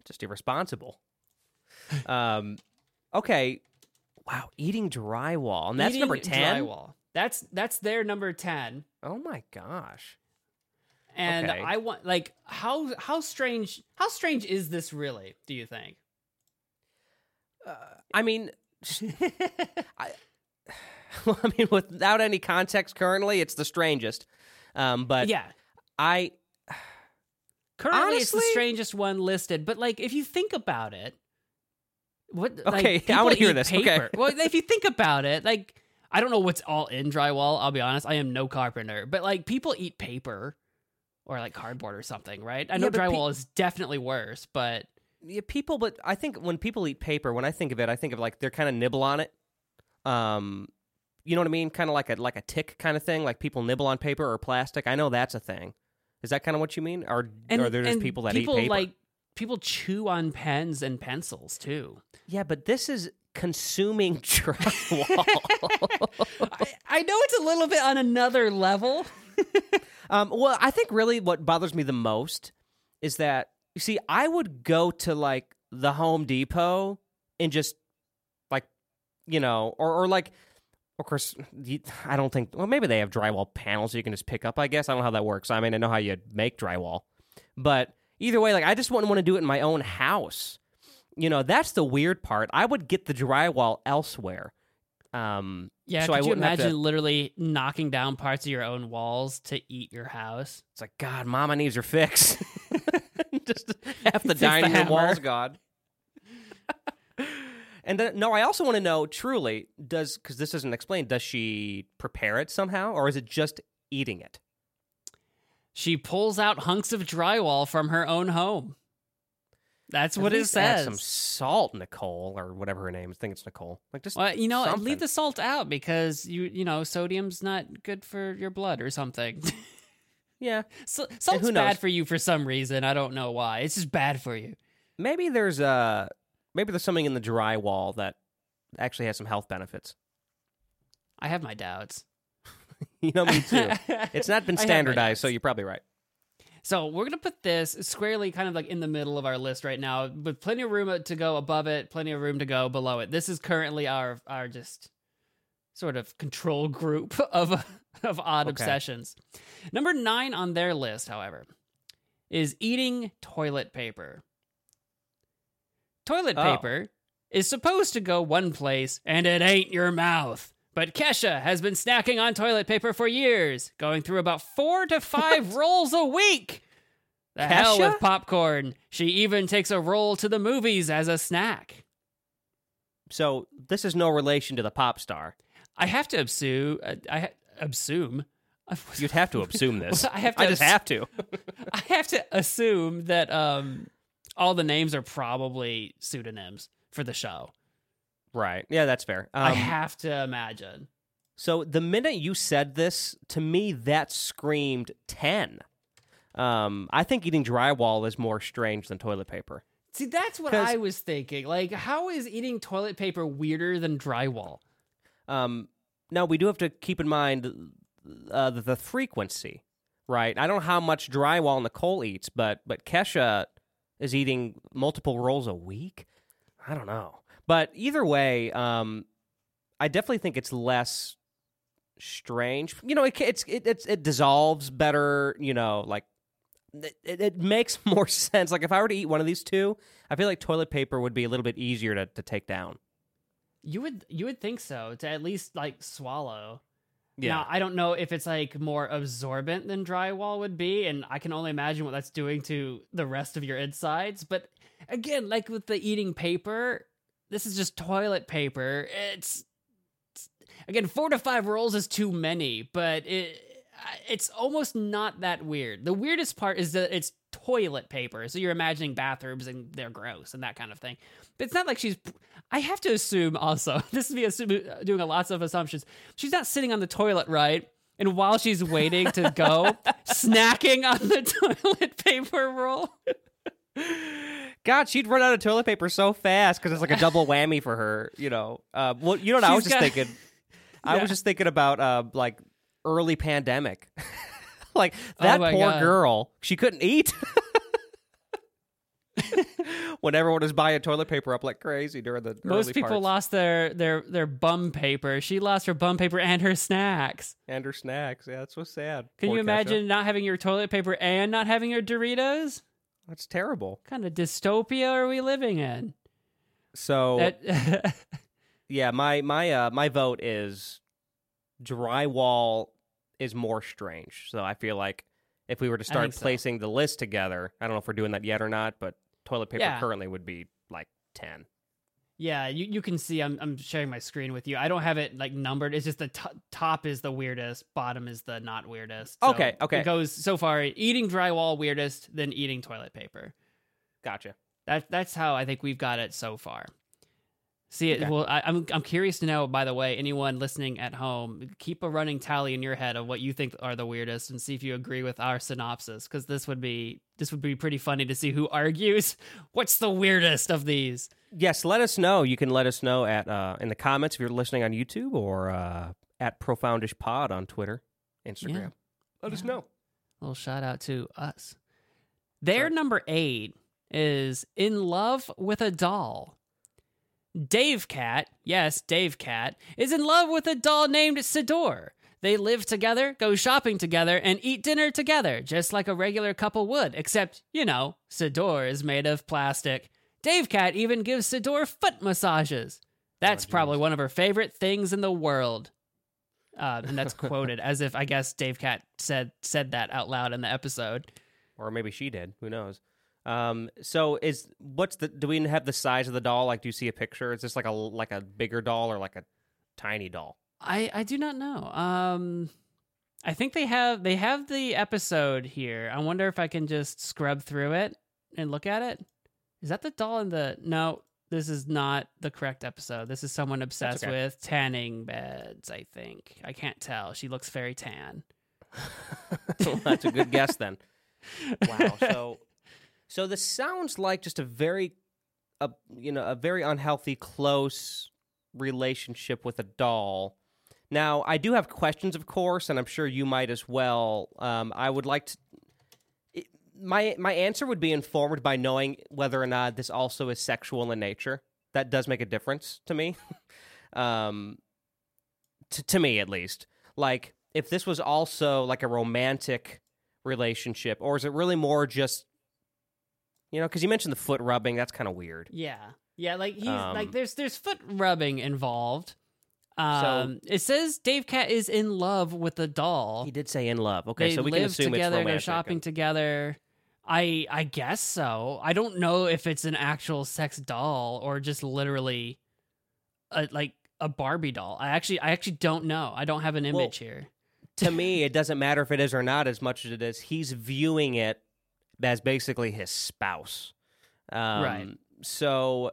Just irresponsible. um, okay. Wow, eating drywall, and that's Eating number ten. Drywall. That's that's their number ten. Oh my gosh. And Okay. I want like how how strange how strange is this really? Do you think? I mean, I, well, I mean, without any context, currently, it's the strangest. Um, but yeah. I, Currently, it's the strangest one listed. But like, if you think about it, what? Okay, I like, people wanna hear eat this. Okay. Paper. well, if you think about it, like, I don't know what's all in drywall. I'll be honest. I am no carpenter, but like, people eat paper or like cardboard or something, right? I know Yeah, but pe- drywall is definitely worse, but yeah, people, but I think when people eat paper, when I think of it, I think of like they're kind of nibble on it. Um, you know what I mean? Kind of like a like a tick kind of thing. Like people nibble on paper or plastic. I know that's a thing. Is that kind of what you mean? Or and are there just people that people eat paper? like people chew on pens and pencils too. yeah, but this is consuming drywall. I, I know it's a little bit on another level. Um, well, I think really what bothers me the most is that you see, I would go to like the Home Depot and just like, you know, or or like, of course, I don't think. Well, maybe they have drywall panels you can just pick up. I guess I don't know how that works. I mean, I know how you make drywall, but either way, like, I just wouldn't want to do it in my own house. You know, that's the weird part. I would get the drywall elsewhere. Um, Yeah, so I could you wouldn't have to- imagine literally knocking down parts of your own walls to eat your house? It's like, God, Mama needs her fix. Just half the dining room walls gone. and then, no, I also want to know truly does because this isn't explained. Does she prepare it somehow, or is it just eating it? She pulls out hunks of drywall from her own home. That's At what it says. Some salt, Nicole, or whatever her name is. I think it's Nicole. Like just Well, you know, something. leave the salt out because you you know sodium's not good for your blood or something. yeah. so, salt's bad for you for some reason. I don't know why. It's just bad for you. Maybe there's uh maybe there's something in the drywall that actually has some health benefits. I have my doubts. You know me too. It's not been I have my standardized, so you're probably right. So we're gonna put this squarely, kind of like in the middle of our list right now, with plenty of room uh, to go above it, plenty of room to go below it. This is currently our our just sort of control group of of odd Okay. obsessions. Number nine on their list, however, is eating toilet paper. Toilet Oh. paper is supposed to go one place, and it ain't your mouth. But Kesha has been snacking on toilet paper for years, going through about four to five rolls a week. The hell with popcorn. She even takes a roll to the movies as a snack. So this is no relation to the pop star. I have to assume. uh, I assume. You'd have to assume this. I have to I just have to. I have to assume that um, all the names are probably pseudonyms for the show. Right. Yeah, that's fair. Um, I have to imagine. so the minute you said this to me, that screamed ten. Um, I think eating drywall is more strange than toilet paper. See, that's what I was thinking. Like, how is eating toilet paper weirder than drywall? Um, now we do have to keep in mind uh, the, the frequency, right? I don't know how much drywall Nicole eats, but but Kesha is eating multiple rolls a week. I don't know, but either way, um, I definitely think it's less strange. You know, it it's it it's, it dissolves better. You know, like. It, it, it makes more sense. Like if I were to eat one of these two, I feel like toilet paper would be a little bit easier to, to take down. You would you would think so to at least like swallow. Yeah. Now I don't know if it's like more absorbent than drywall would be, and I can only imagine what that's doing to the rest of your insides. But again, like with the eating paper, this is just toilet paper. It's again, four to five rolls is too many, but it it's almost not that weird. The weirdest part is that it's toilet paper, so you're imagining bathrooms and they're gross and that kind of thing. But it's not like she's. I have to assume also this is me assuming, doing a lots of assumptions. She's not sitting on the toilet, right? And while she's waiting to go, snacking on the toilet paper roll. God, she'd run out of toilet paper so fast because it's like a double whammy for her. You know, uh, well, you know what I was She's just got- thinking. I Yeah. was just thinking about uh, like early pandemic. like that Oh my poor God. girl, she couldn't eat. when everyone was buying toilet paper up like crazy during the Most early people parts. lost their their their bum paper. She lost her bum paper and her snacks. and her snacks. Yeah, that's so sad. Can Poor you Kesha. imagine not having your toilet paper and not having your Doritos? That's terrible. What kind of dystopia are we living in? So That yeah, my my uh my vote is drywall is more strange. So I feel like if we were to start think so. placing the list together, I don't know if we're doing that yet or not, but toilet paper Yeah. currently would be like ten. Yeah, you, you can see I'm I'm sharing my screen with you. I don't have it like numbered. It's just the to top is the weirdest, bottom is the not weirdest. So Okay, okay. It goes so far eating drywall weirdest, then eating toilet paper. Gotcha. That that's how I think we've got it so far. See it. Okay. Well, I, I'm I'm curious to know. By the way, anyone listening at home, keep a running tally in your head of what you think are the weirdest, and see if you agree with our synopsis. Because this would be this would be pretty funny to see who argues. What's the weirdest of these? Yes, let us know. You can let us know at uh, in the comments if you're listening on YouTube or uh, at Profoundish Pod on Twitter, Instagram. Yeah. Let us Yeah. know. little shout out to us. Their number eight is In Love with a Doll. Dave Cat, yes, Dave Cat, is in love with a doll named Sidor. They live together, go shopping together, and eat dinner together, just like a regular couple would, except, you know, Sidor is made of plastic. Dave Cat even gives Sidor foot massages. That's geez. probably one of her favorite things in the world. Uh, and that's quoted as if I guess Dave Cat said said that out loud in the episode. or maybe she did. Who knows? Um, so is what's the? Do we have the size of the doll? Like, do you see a picture? Is this like a like a bigger doll or like a tiny doll? I I do not know. Um, I think they have they have the episode here. I wonder if I can just scrub through it and look at it. Is that the doll in the? No, this is not the correct episode. This is someone obsessed okay. with tanning beds. I think I can't tell. She looks very tan. Well, That's a good guess then. Wow. So, so this sounds like just a very, a you know, a very unhealthy close relationship with a doll. Now, I do have questions, of course, and I'm sure you might as well. Um, I would like to. My my answer would be informed by knowing whether or not this also is sexual in nature. That does make a difference to me. um, to, to me at least. Like if this was also like a romantic relationship, or is it really more just you know? Because you mentioned the foot rubbing, that's kind of weird. Yeah. Yeah, like he's Um, like there's there's foot rubbing involved. Um it says Dave Cat is in love with the doll. He did say in love. Okay, they so we live can assume together, it's romantic. shopping together. I I guess so. I don't know if it's an actual sex doll or just literally a, like a Barbie doll. I actually I actually don't know. I don't have an Well, image here. to me, it doesn't matter if it is or not as much as it is he's viewing it as basically his spouse. Um, Right. So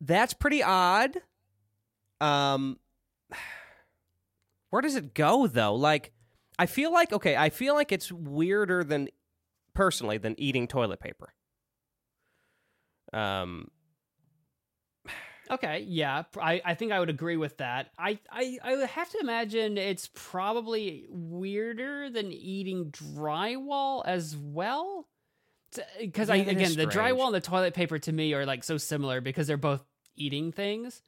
that's pretty odd. Um, where does it go though? Like, I feel like okay, I feel like it's weirder than personally than eating toilet paper. Um, Okay, yeah, I, I think I would agree with that. I, I I have to imagine it's probably weirder than eating drywall as well. Because I Yeah, is again, the drywall and the toilet paper to me are like so similar because they're both eating things.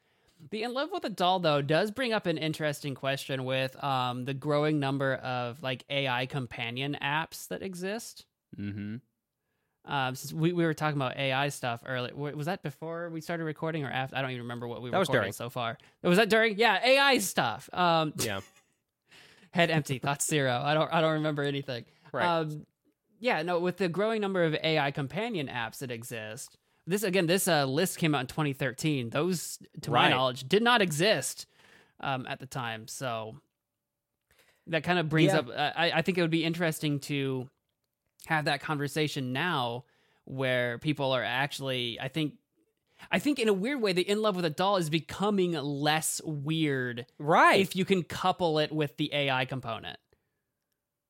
The in love with a doll though does bring up an interesting question with um the growing number of like AI companion apps that exist. mm-hmm. Um, since we, we were talking about AI stuff earlier. Was that before we started recording or after? I don't even remember what we was during. so far. Was that during? Yeah, AI stuff. Um, Yeah. head empty, thoughts zero. I don't I don't remember anything. Right. Um, yeah, no. With the growing number of AI companion apps that exist, this again, this uh, list came out in 2013. Those, to my knowledge, did not exist um, at the time. So that kind of brings Yeah. up. I, I think it would be interesting to have that conversation now, where people are actually. I think. I think in a weird way, the in love with a doll is becoming less weird Right. if you can couple it with the AI component.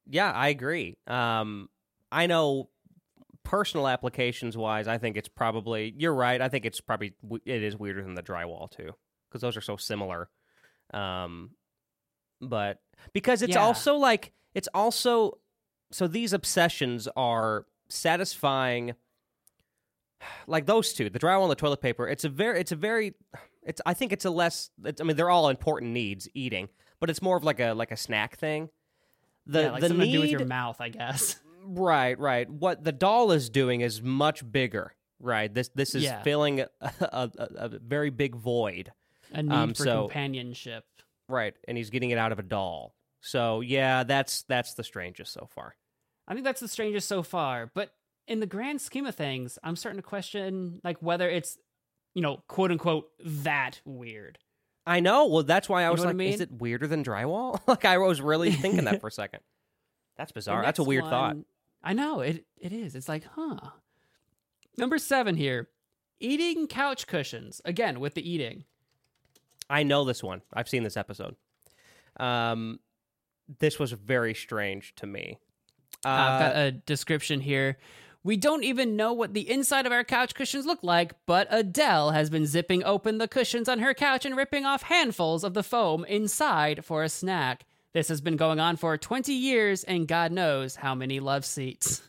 Yeah, I agree. Um, I know personal applications wise, I think it's probably you're right. I think it's probably it is weirder than the drywall too because those are so similar. Um, but because it's Yeah. also like it's also so these obsessions are satisfying like those two the drywall and the toilet paper. It's a very it's a very it's i think it's a less it's, i mean they're all important needs eating but it's more of like a like a snack thing. The yeah, like the something need to do with your mouth, I guess. right right. What the doll is doing is much bigger right? This this is Yeah. filling a, a, a, very big void. A need Um, for so- companionship. right and he's getting it out of a doll. So yeah that's that's the strangest so far I think that's the strangest so far. But in the grand scheme of things, I'm starting to question like whether it's, you know, quote unquote that weird. I know. Well, that's why I You was know like, I is it weirder than drywall? like I was really thinking that for a second. That's bizarre. That's a weird thought. I know it. It is. It's like, huh. Number seven here, eating couch cushions. Again with the eating. I know this one. I've seen this episode. Um, this was very strange to me. Uh, I've got a description here. We don't even know what the inside of our couch cushions look like, but Adele has been zipping open the cushions on her couch and ripping off handfuls of the foam inside for a snack. This has been going on for 20 years, and God knows how many love seats.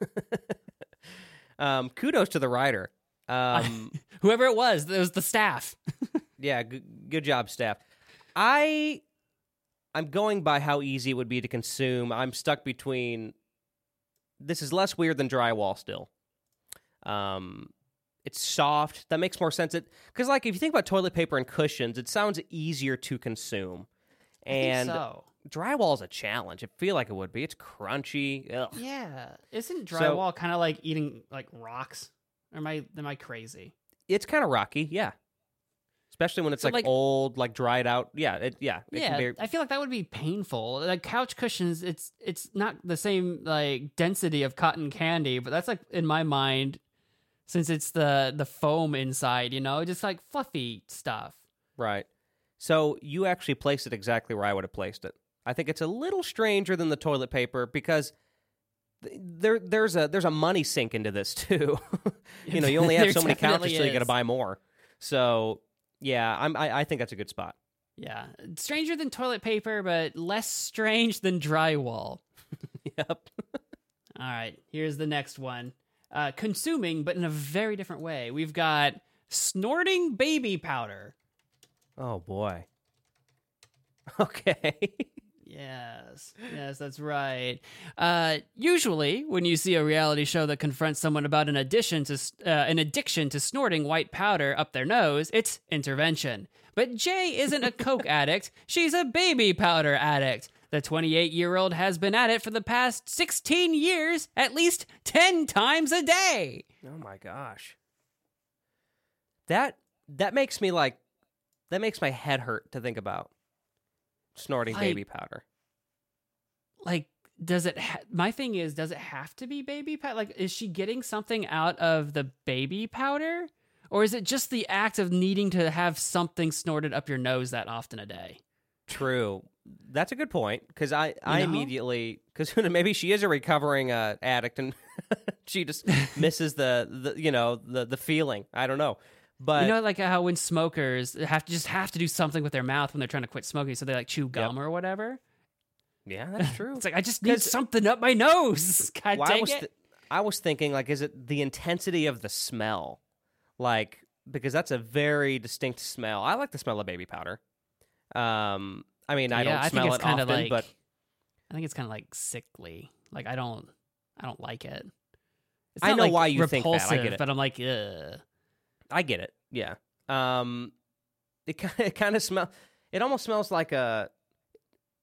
um, kudos to the writer. Um, Whoever it was, it was the staff. yeah, g- good job, staff. I, I'm going by how easy it would be to consume. I'm stuck between. This is less weird than drywall still. Um, it's soft. That makes more sense. It because like if you think about toilet paper and cushions, it sounds easier to consume. And so. drywall is a challenge. I feel like it would be. It's crunchy. Ugh. Yeah, isn't So- drywall kind of like eating like rocks? Or am I am I crazy? It's kind of rocky. Yeah. Especially when it's So, like, like- old, like dried out. Yeah. It, yeah. It yeah, Can be, I feel like that would be painful. Like couch cushions, it's it's not the same like density of cotton candy, but that's like in my mind, since it's the the foam inside, you know, just like fluffy stuff. Right. So you actually placed it exactly where I would have placed it. I think it's a little stranger than the toilet paper because there there's a there's a money sink into this too. you know, you only have so many couches, so you got to buy more. So yeah, I'm I, I think that's a good spot. Yeah, stranger than toilet paper, but less strange than drywall. Yep. All right, here's the next one. Uh, consuming, but in a very different way. We've got snorting baby powder. Oh boy. Okay. Yes, yes, that's right. Uh, usually, when you see a reality show that confronts someone about an addition to uh, an addiction to snorting white powder up their nose, it's intervention. But Jay isn't a coke addict; she's a baby powder addict. The 28 year old has been at it for the past 16 years, at least 10 times a day. oh my gosh. That that makes me like that makes my head hurt to think about snorting Like- baby powder. like does it ha- my thing is does it have to be baby powder like is she getting something out of the baby powder or is it just the act of needing to have something snorted up your nose that often a day True. That's a good point because I, I know? immediately because maybe she is a recovering uh, addict and she just misses the, the you know the the feeling. I don't know, but you know like how when smokers have to just have to do something with their mouth when they're trying to quit smoking so they like chew gum or whatever yeah, that's true. it's like i just need something up my nose god Well, I was it th- I was thinking like, is it the intensity of the smell? Like because that's a very distinct smell. I like the smell of baby powder. Um, I mean, I yeah, don't I think smell it's it kind often, of like but i think it's kind of like sickly like i don't i don't like it it's I know like, why you think that. I get it. but i'm like Ugh. I get it. Yeah. Um, it kind it kind of smell. It almost smells like a.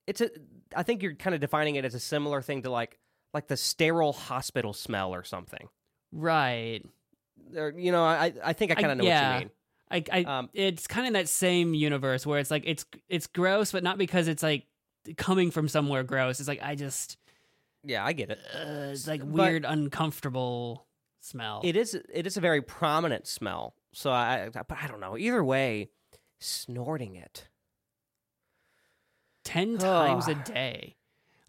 It's a. I think you're kind of defining it as a similar thing to like like the sterile hospital smell or something. right Or, you know, I I think I kind of know what you mean. I, I Um, it's kind of in that same universe where it's like it's it's gross, but not because it's like coming from somewhere gross. It's like I just Yeah, I get it. uh, it's like But- weird, uncomfortable smell. It is it is a very prominent smell. So I but I don't know. Either way, snorting it. ten times a day.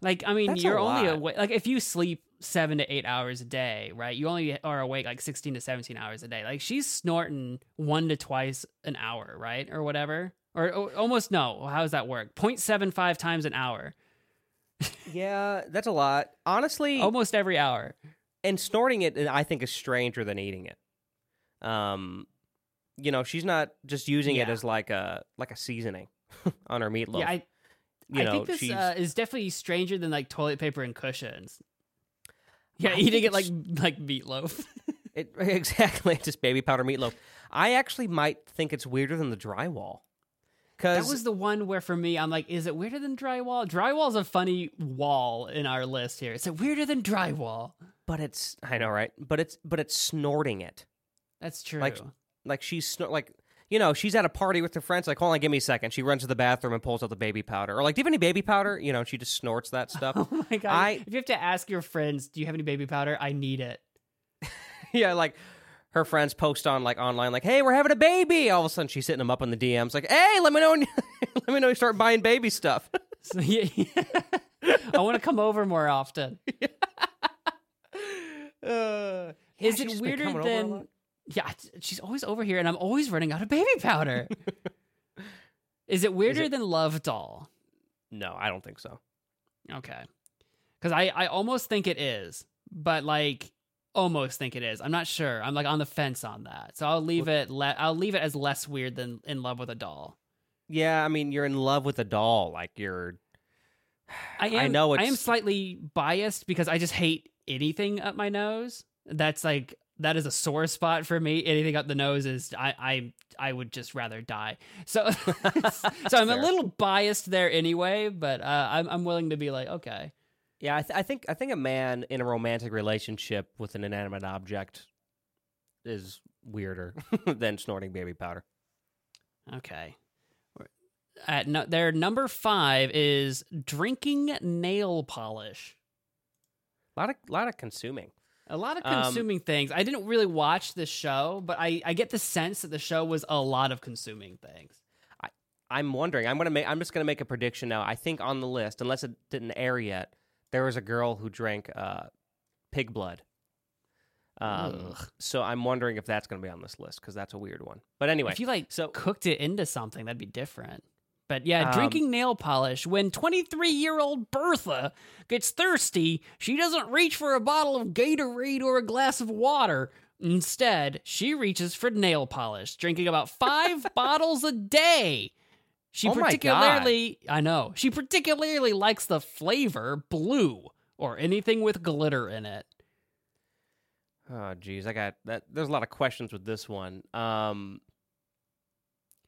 Like I mean, That's a you're only lot. awake. Like if you sleep seven to eight hours a day, right? You only are awake like sixteen to seventeen hours a day. Like she's snorting one to twice an hour, right, or whatever, or, or almost no. How does that work? 0.75 times an hour, Yeah, that's a lot. Honestly, almost every hour. And snorting it I think is stranger than eating it. Um you know, she's not just using it as like a like a seasoning on her meatloaf. Yeah, I, you I know, think this uh, is definitely stranger than like toilet paper and cushions. Yeah, I eating it like like meatloaf. it, exactly just baby powder meatloaf. I actually might think it's weirder than the drywall. That Cuz was the one where for me, I'm like, is it weirder than drywall? Drywall's a funny wall in our list here. Is it weirder than drywall? But it's I know, right? But it's but it's snorting it. That's true. Like- Like she's snor- like you know, she's at a party with her friends. Like, hold on, give me a second. She runs to the bathroom and pulls out the baby powder. Or like, do you have any baby powder? You know, she just snorts that stuff. oh my god! I- if you have to ask your friends, do you have any baby powder? I need it. yeah, like her friends post on like online, like, "Hey, we're having a baby." All of a sudden, she's hitting them up in the DMs, like, "Hey, let me know, when you, let me know you start buying baby stuff." So, yeah, I want to come over more often. Uh, Is it weirder coming over a than? Yeah, she's always over here, and I'm always running out of baby powder. Is it weirder it- than Love Doll? No, I don't think so. Okay. Because I, I almost think it is, but like almost think it is. I'm not sure. I'm like on the fence on that. So I'll leave it. Le- I'll leave it as less weird than In Love with a Doll. Yeah, I mean, you're in love with a doll. Like you're. I am. I know I am slightly biased because I just hate anything up my nose. That's like that is a sore spot for me. Anything up the nose is I I I would just rather die. So so I'm a little biased there anyway. But uh, I'm I'm willing to be like okay. Yeah, I, th- I think I think a man in a romantic relationship with an inanimate object is weirder than snorting baby powder. Okay. At no, their number five is drinking nail polish. A lot of lot of consuming. A lot of Um, consuming things. I didn't really watch this show, but I, I get the sense that the show was a lot of consuming things. I'm wondering. I'm gonna make. I'm just gonna make a prediction now. I think on the list, unless it didn't air yet, there was a girl who drank uh, pig blood. Um, Ugh. so I'm wondering if that's gonna be on this list because that's a weird one. But anyway, if you like so cooked it into something, that'd be different. But yeah, Um, drinking nail polish. When 23 year old Bertha gets thirsty, she doesn't reach for a bottle of Gatorade or a glass of water. Instead, she reaches for nail polish, drinking about five bottles a day. She Oh particularly, I know, she particularly likes the flavor blue or anything with glitter in it. Oh, geez, I got that. There's a lot of questions with this one. Um,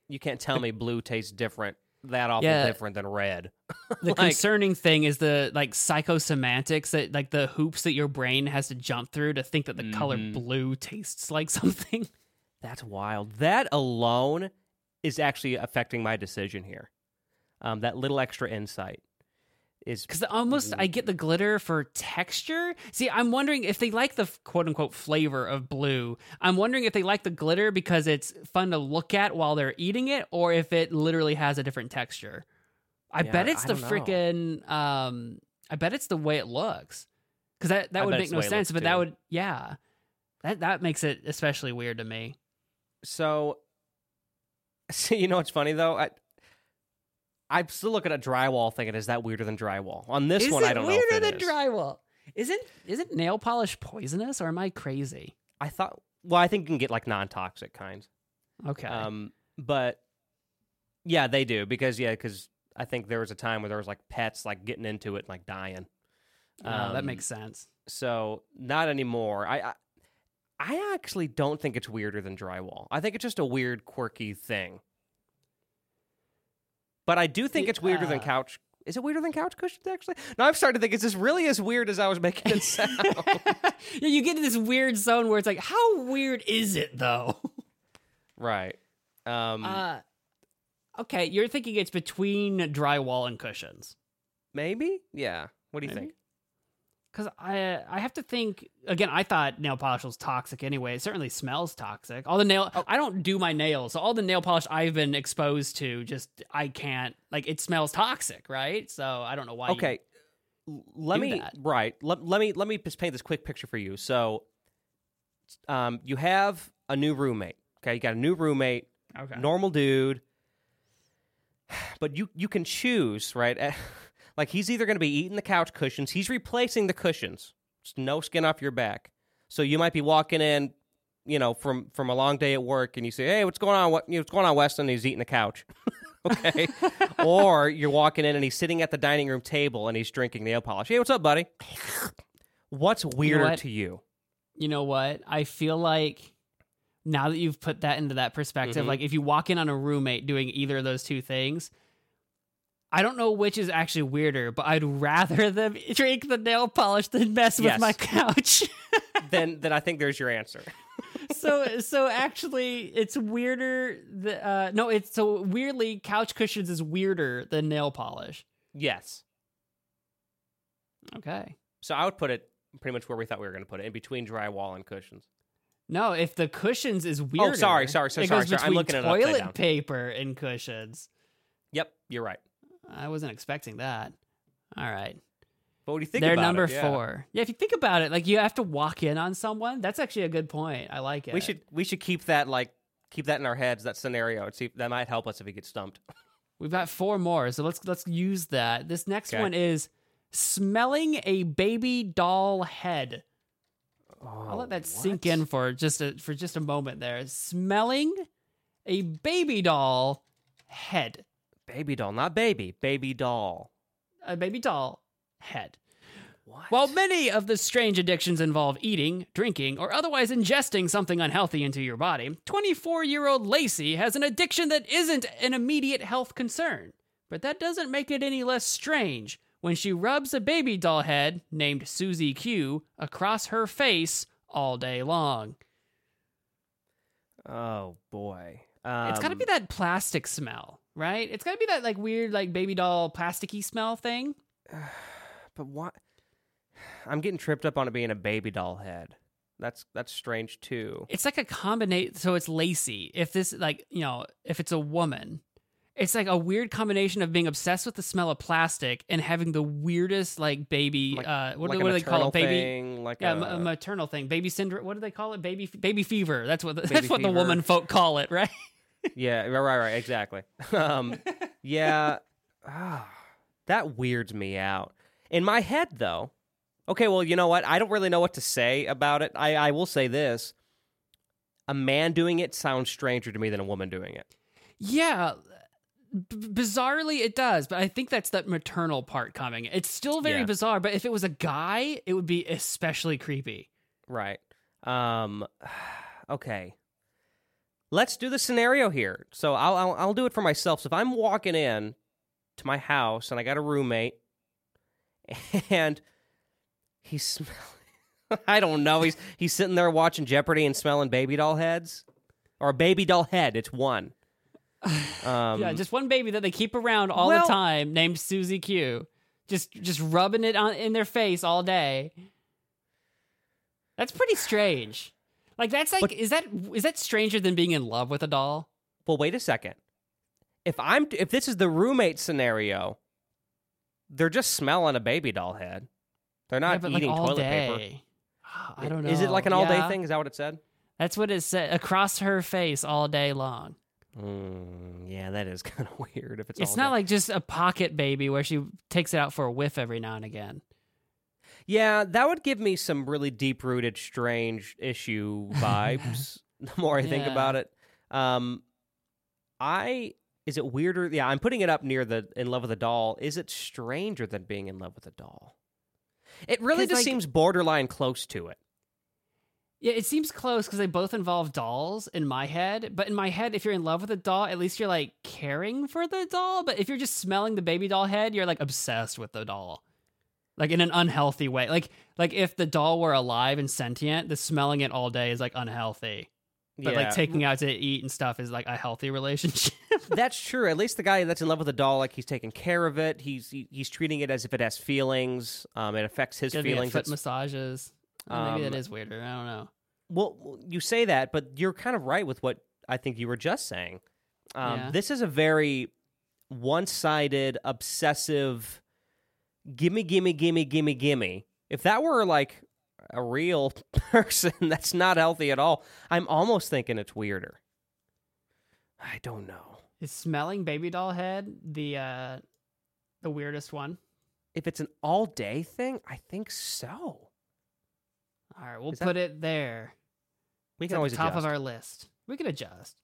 you can't tell me blue tastes different, that awful Yeah. different than red. The Like- concerning thing is the like psychosemantics that like the hoops that your brain has to jump through to think that the color Mhm. blue tastes like something. That's wild. That alone is actually affecting my decision here. Um, that little extra insight is Because almost I get the glitter for texture. See, I'm wondering if they like the quote unquote flavor of blue. I'm wondering if they like the glitter because it's fun to look at while they're eating it, or if it literally has a different texture. I Yeah, bet it's I the freaking. Um, I bet it's the way it looks. Because that that I would make no sense. But that would yeah, that that makes it especially weird to me. so. See, you know what's funny though? I I'm still looking at drywall, thinking, is that weirder than drywall? On this Is one, I don't know. weirder if it than is. drywall? Isn't isn't nail polish poisonous, or am I crazy? I thought. Well, I think you can get like non-toxic kinds. Okay. Um, but yeah, they do because yeah, because I think there was a time where there was like pets like getting into it and like dying. Oh, that um, makes sense. So not anymore. I, I I actually don't think it's weirder than drywall. I think it's just a weird, quirky thing. But I do think it's weirder than uh, couch. Is it weirder than couch cushions? Actually, no. I'm starting to think is this really as weird as I was making it sound? yeah, you get in this weird zone where it's like, how weird is it though? right. Um, Uh, okay, you're thinking it's between drywall and cushions. maybe. Yeah. What do you Maybe. think? Because I I have to think again. I thought nail polish was toxic anyway. It certainly smells toxic. All the nail Oh. I don't do my nails, so all the nail polish I've been exposed to just I can't like it smells toxic, right? So I don't know why. Okay. Let me that. right. Let, let me let me just paint this quick picture for you. So, um, you have a new roommate. Okay, you got a new roommate, okay. normal dude, but you you can choose right. Like he's either going to be eating the couch cushions, he's replacing the cushions. It's no skin off your back. So you might be walking in, you know, from from a long day at work, and you say, "Hey, what's going on? What you know, what's going on, Weston?" And he's eating the couch. okay. or you're walking in and he's sitting at the dining room table and he's drinking nail polish. Hey, what's up, buddy? What's weirder what? to you? you know what? I feel like now that you've put that into that perspective, Mhm. like if you walk in on a roommate doing either of those two things, I don't know which is actually weirder, but I'd rather them drink the nail polish than mess with my couch. then then I think there's your answer. so so actually it's weirder the uh no it's so weirdly couch cushions is weirder than nail polish. Yes. Okay. So I would put it pretty much where we thought we were going to put it, in between drywall and cushions. No, if the cushions is weirder. Oh, sorry, sorry, sorry, it goes sorry, sorry. I'm between looking at toilet paper and cushions. Yep, you're right. I wasn't expecting that. All right. But what do you think They're about number it? Yeah. four. Yeah, if you think about it, like you have to walk in on someone. That's actually a good point. I like it. We should we should keep that like keep that in our heads that scenario and see that might help us if we get stumped. We've got four more, so let's let's use that. This next Okay. one is smelling a baby doll head. I'll let that oh, sink in for just a for just a moment there. Smelling a baby doll head. Baby doll, not baby, baby doll. A baby doll head. What? While many of the strange addictions involve eating, drinking, or otherwise ingesting something unhealthy into your body, 24 year old Lacey has an addiction that isn't an immediate health concern. But that doesn't make it any less strange when she rubs a baby doll head, named Susie Q, across her face all day long. oh boy. Um, it's gotta be that plastic smell, right? It's gotta be that like weird, like baby doll plasticky smell thing. But what? I'm getting tripped up on it being a baby doll head. That's that's strange too. it's like a combination so it's Lacey. If this like, you know, if it's a woman, it's like a weird combination of being obsessed with the smell of plastic and having the weirdest like baby Like- uh what, like what do they call it? Baby thing, like yeah, a, a maternal thing. Baby syndrome. What do they call it? Baby baby fever. That's what the, that's Baby what the woman folk call it, right? yeah, right, right, exactly. um, yeah, ah, that weirds me out. In my head, though, okay, well, you know what? I don't really know what to say about it. I, I will say this: a man doing it sounds stranger to me than a woman doing it. Yeah. B- bizarrely it does, but I think that's that maternal part coming. It's still very Yeah. bizarre, but if it was a guy, it would be especially creepy. Right. Um. Okay. Let's do the scenario here. So I'll, I'll I'll do it for myself. So if I'm walking in to my house and I got a roommate, and he's smelling, I don't know. He's he's sitting there watching Jeopardy and smelling baby doll heads, or a baby doll head. It's one. Um, yeah, just one baby that they keep around all well- the time, named Susie Q. Just just rubbing it on in their face all day. That's pretty strange. Like that's like But- is that is that stranger than being in love with a doll? Well, wait a second. If I'm if this is the roommate scenario, they're just smelling a baby doll head. They're not Yeah, eating like, toilet day. paper. I don't know. Is it like an all day thing? Is that what it said? That's what it said. Across her face all day long. Mm, yeah, that is kind of weird. If it's It's not day. like just a pocket baby where she takes it out for a whiff every now and again. Yeah, that would give me some really deep rooted, strange issue vibes. the more I think Yeah. about it, um, I is it weirder? Yeah, I'm putting it up near the in love with a doll. Is it stranger than being in love with a doll? It really just like- seems borderline close to it. Yeah, it seems close because they both involve dolls in my head. But in my head, if you're in love with a doll, at least you're like caring for the doll. But if you're just smelling the baby doll head, you're like obsessed with the doll. Like in an unhealthy way. Like like if the doll were alive and sentient, the smelling it all day is like unhealthy. but Yeah. like taking out to eat and stuff is like a healthy relationship. That's true. At least the guy that's in love with the doll, like he's taking care of it. He's he, he's treating it as if it has feelings. Um, it affects his feelings. foot massages. Uh, maybe that Um, weirder. I don't know. well, you say that, but you're kind of right with what I think you were just saying. Um, Yeah. This is a very one-sided, obsessive. Gimme, gimme, gimme, gimme, gimme. If that were like a real person, that's not healthy at all. I'm almost thinking it's weirder. I don't know. Is smelling baby doll head the uh the weirdest one? If it's an all-day thing, I think so. All right, we'll Is that- put it there. We It's can always top adjust. of our list. We can adjust.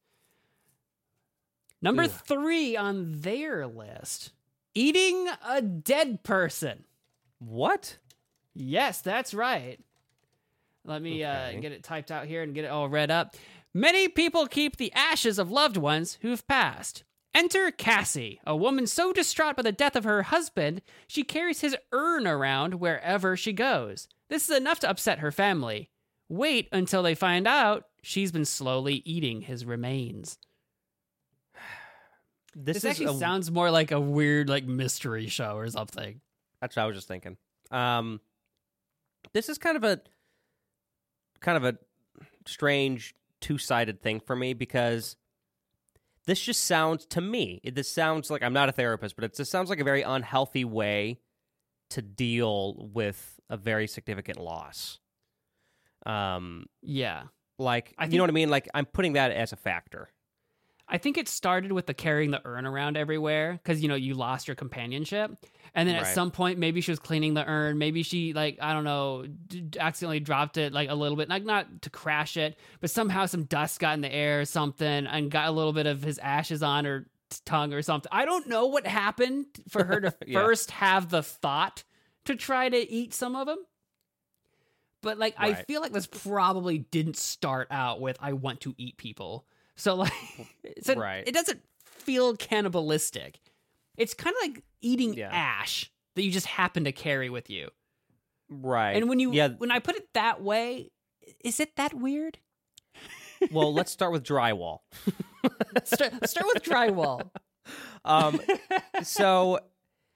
Number Ugh. three on their list: eating a dead person. What? Yes, that's right. Let me Okay. uh, get it typed out here and get it all read up. Many people keep the ashes of loved ones who've passed. Enter Cassie, a woman so distraught by the death of her husband, she carries his urn around wherever she goes. This is enough to upset her family. Wait until they find out she's been slowly eating his remains. This, This, is actually a- sounds more like a weird like mystery show or something. That's what I was just thinking. Um, this is kind of a kind of a strange two-sided thing for me because this just sounds to me. It, this sounds like I'm not a therapist, but it just sounds like a very unhealthy way to deal with a very significant loss. Um, Yeah. like I you know what I mean? Like I'm putting that as a factor. I think it started with the carrying the urn around everywhere because you know you lost your companionship, and then at some point maybe she was cleaning the urn, maybe she like I don't know d- accidentally dropped it like a little bit, like not to crash it, but somehow some dust got in the air or something and got a little bit of his ashes on her t- tongue or something. I don't know what happened for her to Yeah. first have the thought to try to eat some of them. But like I feel like this probably didn't start out with I want to eat people. So like so Right. it doesn't feel cannibalistic. It's kind of like eating Yeah. ash that you just happen to carry with you. Right. And when you yeah, when I put it that way, is it that weird? well, let's start with drywall. start, start with drywall. Um, so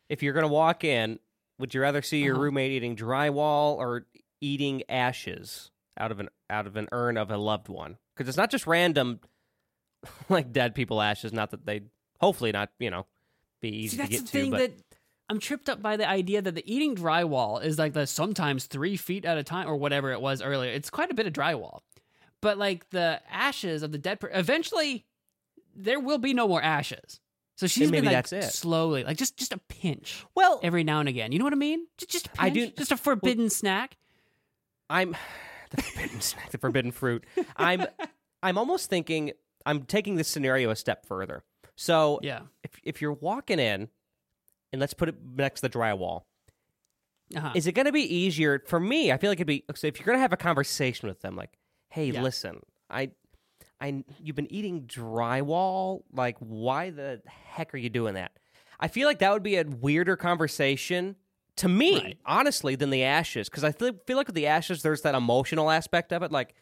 if you're gonna walk in, would you rather see your Uh-huh. roommate eating drywall or eating ashes out of an out of an urn of a loved one? Because it's not just random, like dead people ashes. Not that they, hopefully not, you know, be easy See, to that's get the to. thing But that I'm tripped up by the idea that the eating drywall is like the sometimes three feet at a time or whatever it was earlier. It's quite a bit of drywall, but like the ashes of the dead person, eventually there will be no more ashes. So she's maybe been like that's it. slowly, like just just a pinch well, every now and again. You know what I mean? Just just a pinch, I do- just a forbidden snack. I'm the forbidden snack, the forbidden fruit. I'm I'm almost thinking I'm taking this scenario a step further. So Yeah. if if you're walking in, and let's put it next to the drywall, Uh-huh. is it going to be easier for me? I feel like it'd be so if you're going to have a conversation with them, like, "Hey, Yeah. listen, I, I, you've been eating drywall. Like, why the heck are you doing that?" I feel like that would be a weirder conversation to me, Right. honestly, than the ashes, because I feel, feel like with the ashes, there's that emotional aspect of it, like.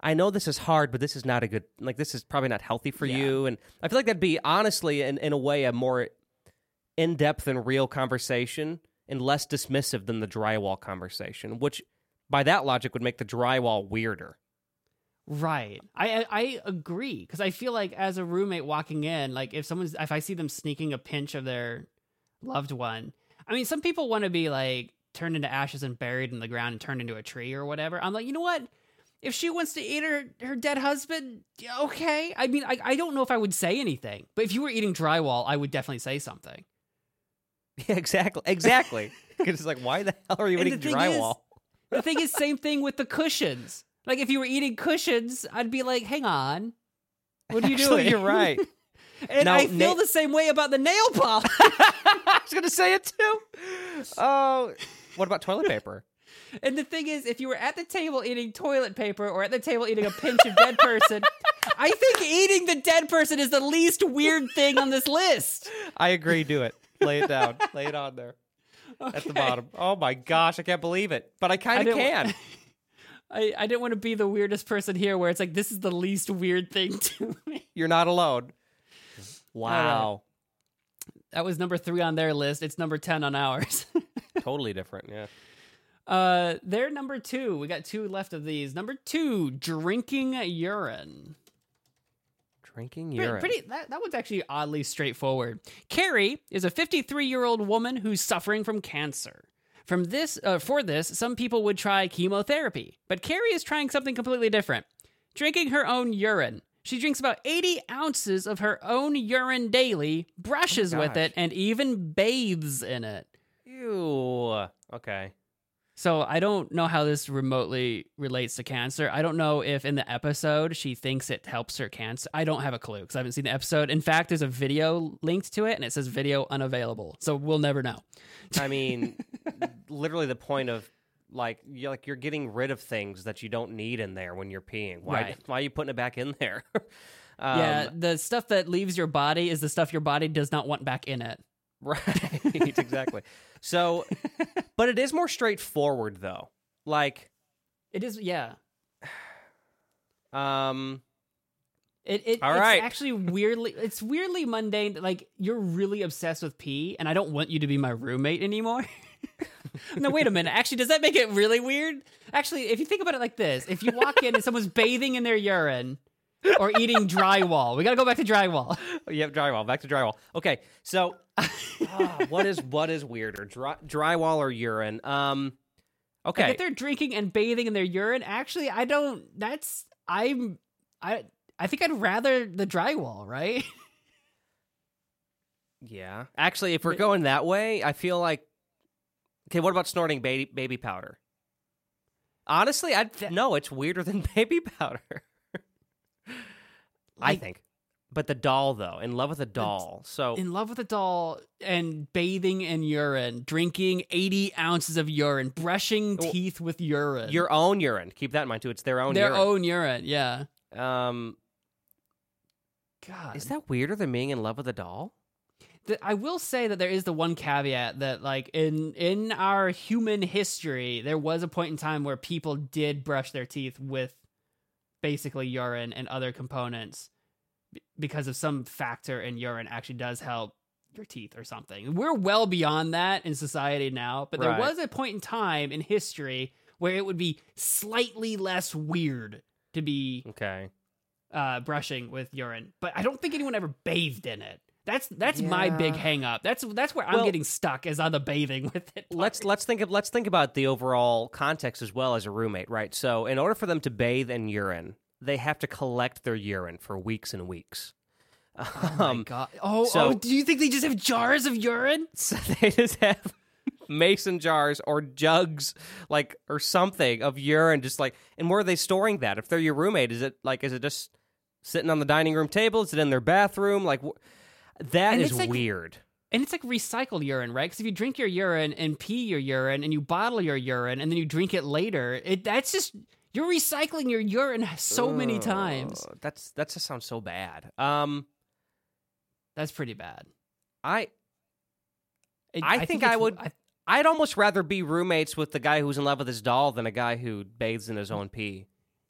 I know this is hard, but this is not a good like this is probably not healthy for Yeah. you. And I feel like that'd be honestly in, in a way a more in depth and real conversation and less dismissive than the drywall conversation, which by that logic would make the drywall weirder. Right. I I, I agree because I feel like as a roommate walking in, like if someone's if I see them sneaking a pinch of their loved one, I mean, some people want to be like turned into ashes and buried in the ground and turned into a tree or whatever. I'm like, you know what? If she wants to eat her her dead husband, okay. I mean, I I don't know if I would say anything, but if you were eating drywall, I would definitely say something. Yeah, exactly. Exactly. Because it's like, why the hell are you And eating the thing is- drywall? The thing is, same thing with the cushions. Like if you were eating cushions, I'd be like, hang on. What are you Actually, doing? You're right. And Now, I feel na- the same way about the nail polish. I was gonna say it too. Oh, what about toilet paper? And the thing is, if you were at the table eating toilet paper or at the table eating a pinch of dead person, I think eating the dead person is the least weird thing on this list. I agree. Do it. Lay it down. Lay it on there at the bottom. Oh my gosh, I can't believe it, but I kind of can. I, I didn't want to be the weirdest person here where it's like this is the least weird thing to me. You're not alone. Wow. That was number three on their list. It's number ten on ours. totally different. Yeah. Uh they're number two. We got two left of these. Number two, drinking urine. Drinking urine. pretty that, that one's actually oddly straightforward. Carrie is a 53 year old woman who's suffering from cancer. From this, uh, for this, some people would try chemotherapy, but Carrie is trying something completely different. Drinking her own urine. She drinks about 80 ounces of her own urine daily, brushes with it, and even bathes in it. Ew. Okay. So I don't know how this remotely relates to cancer. I don't know if in the episode she thinks it helps her cancer. I don't have a clue because I haven't seen the episode. In fact, there's a video linked to it and it says video unavailable. So we'll never know. I mean, literally the point of like you're like you're getting rid of things that you don't need in there when you're peeing. Why Right. why are you putting it back in there? um, yeah, the stuff that leaves your body is the stuff your body does not want back in it. Right. exactly. So but it is more straightforward though. Like It is, yeah. um It, it All it's right. actually weirdly it's weirdly mundane. Like you're really obsessed with pee, and I don't want you to be my roommate anymore. no, wait a minute. Actually, does that make it really weird? Actually, if you think about it like this, if you walk in and someone's bathing in their urine or eating drywall, we gotta go back to drywall. Yep, drywall. Back to drywall. Okay, so ah, what is what is weirder, Dry, drywall or urine? Um, Like, okay, if they're drinking and bathing in their urine, actually, I don't. That's I'm. I I think I'd rather the drywall, right? yeah. Actually, if we're going that way, I feel like okay. What about snorting baby baby powder? Honestly, I no. It's weirder than baby powder. I think, but the doll though, in love with a doll. So in love with a doll and bathing in urine, drinking 80 ounces of urine, brushing Well, teeth with urine. your own urine. Keep that in mind too. It's their own urine. their urine. own urine, yeah. Um, God. is that weirder than being in love with a doll? I will say that there is the one caveat that like in in our human history, there was a point in time where people did brush their teeth with basically urine and other components because of some factor in urine actually does help your teeth or something. We're well beyond that in society now, but there Right. was a point in time in history where it would be slightly less weird to be Okay. uh, brushing with urine, but I don't think anyone ever bathed in it. That's that's my big Yeah. hang up. That's that's where I'm getting stuck is on the bathing with it. let's let's think of let's think about the overall context as well as a roommate, right? So, in order for them to bathe in urine, they have to collect their urine for weeks and weeks. Oh my Um, god! Oh, so- oh, do you think they just have jars of urine? so they just have mason jars or jugs, like or something of urine, just like. And where are they storing that? If they're your roommate, is it like is it just sitting on the dining room table? Is it in their bathroom? Like wh- that And is like- weird. And it's like recycled urine, right? Because if you drink your urine and pee your urine and you bottle your urine and then you drink it later, it that's just you're recycling your urine so many times. Ugh, That's that just sounds so bad. Um, That's pretty bad. I It- I think I it's- would- I'd almost rather be roommates with the guy who's in love with his doll than a guy who bathes in his own pee.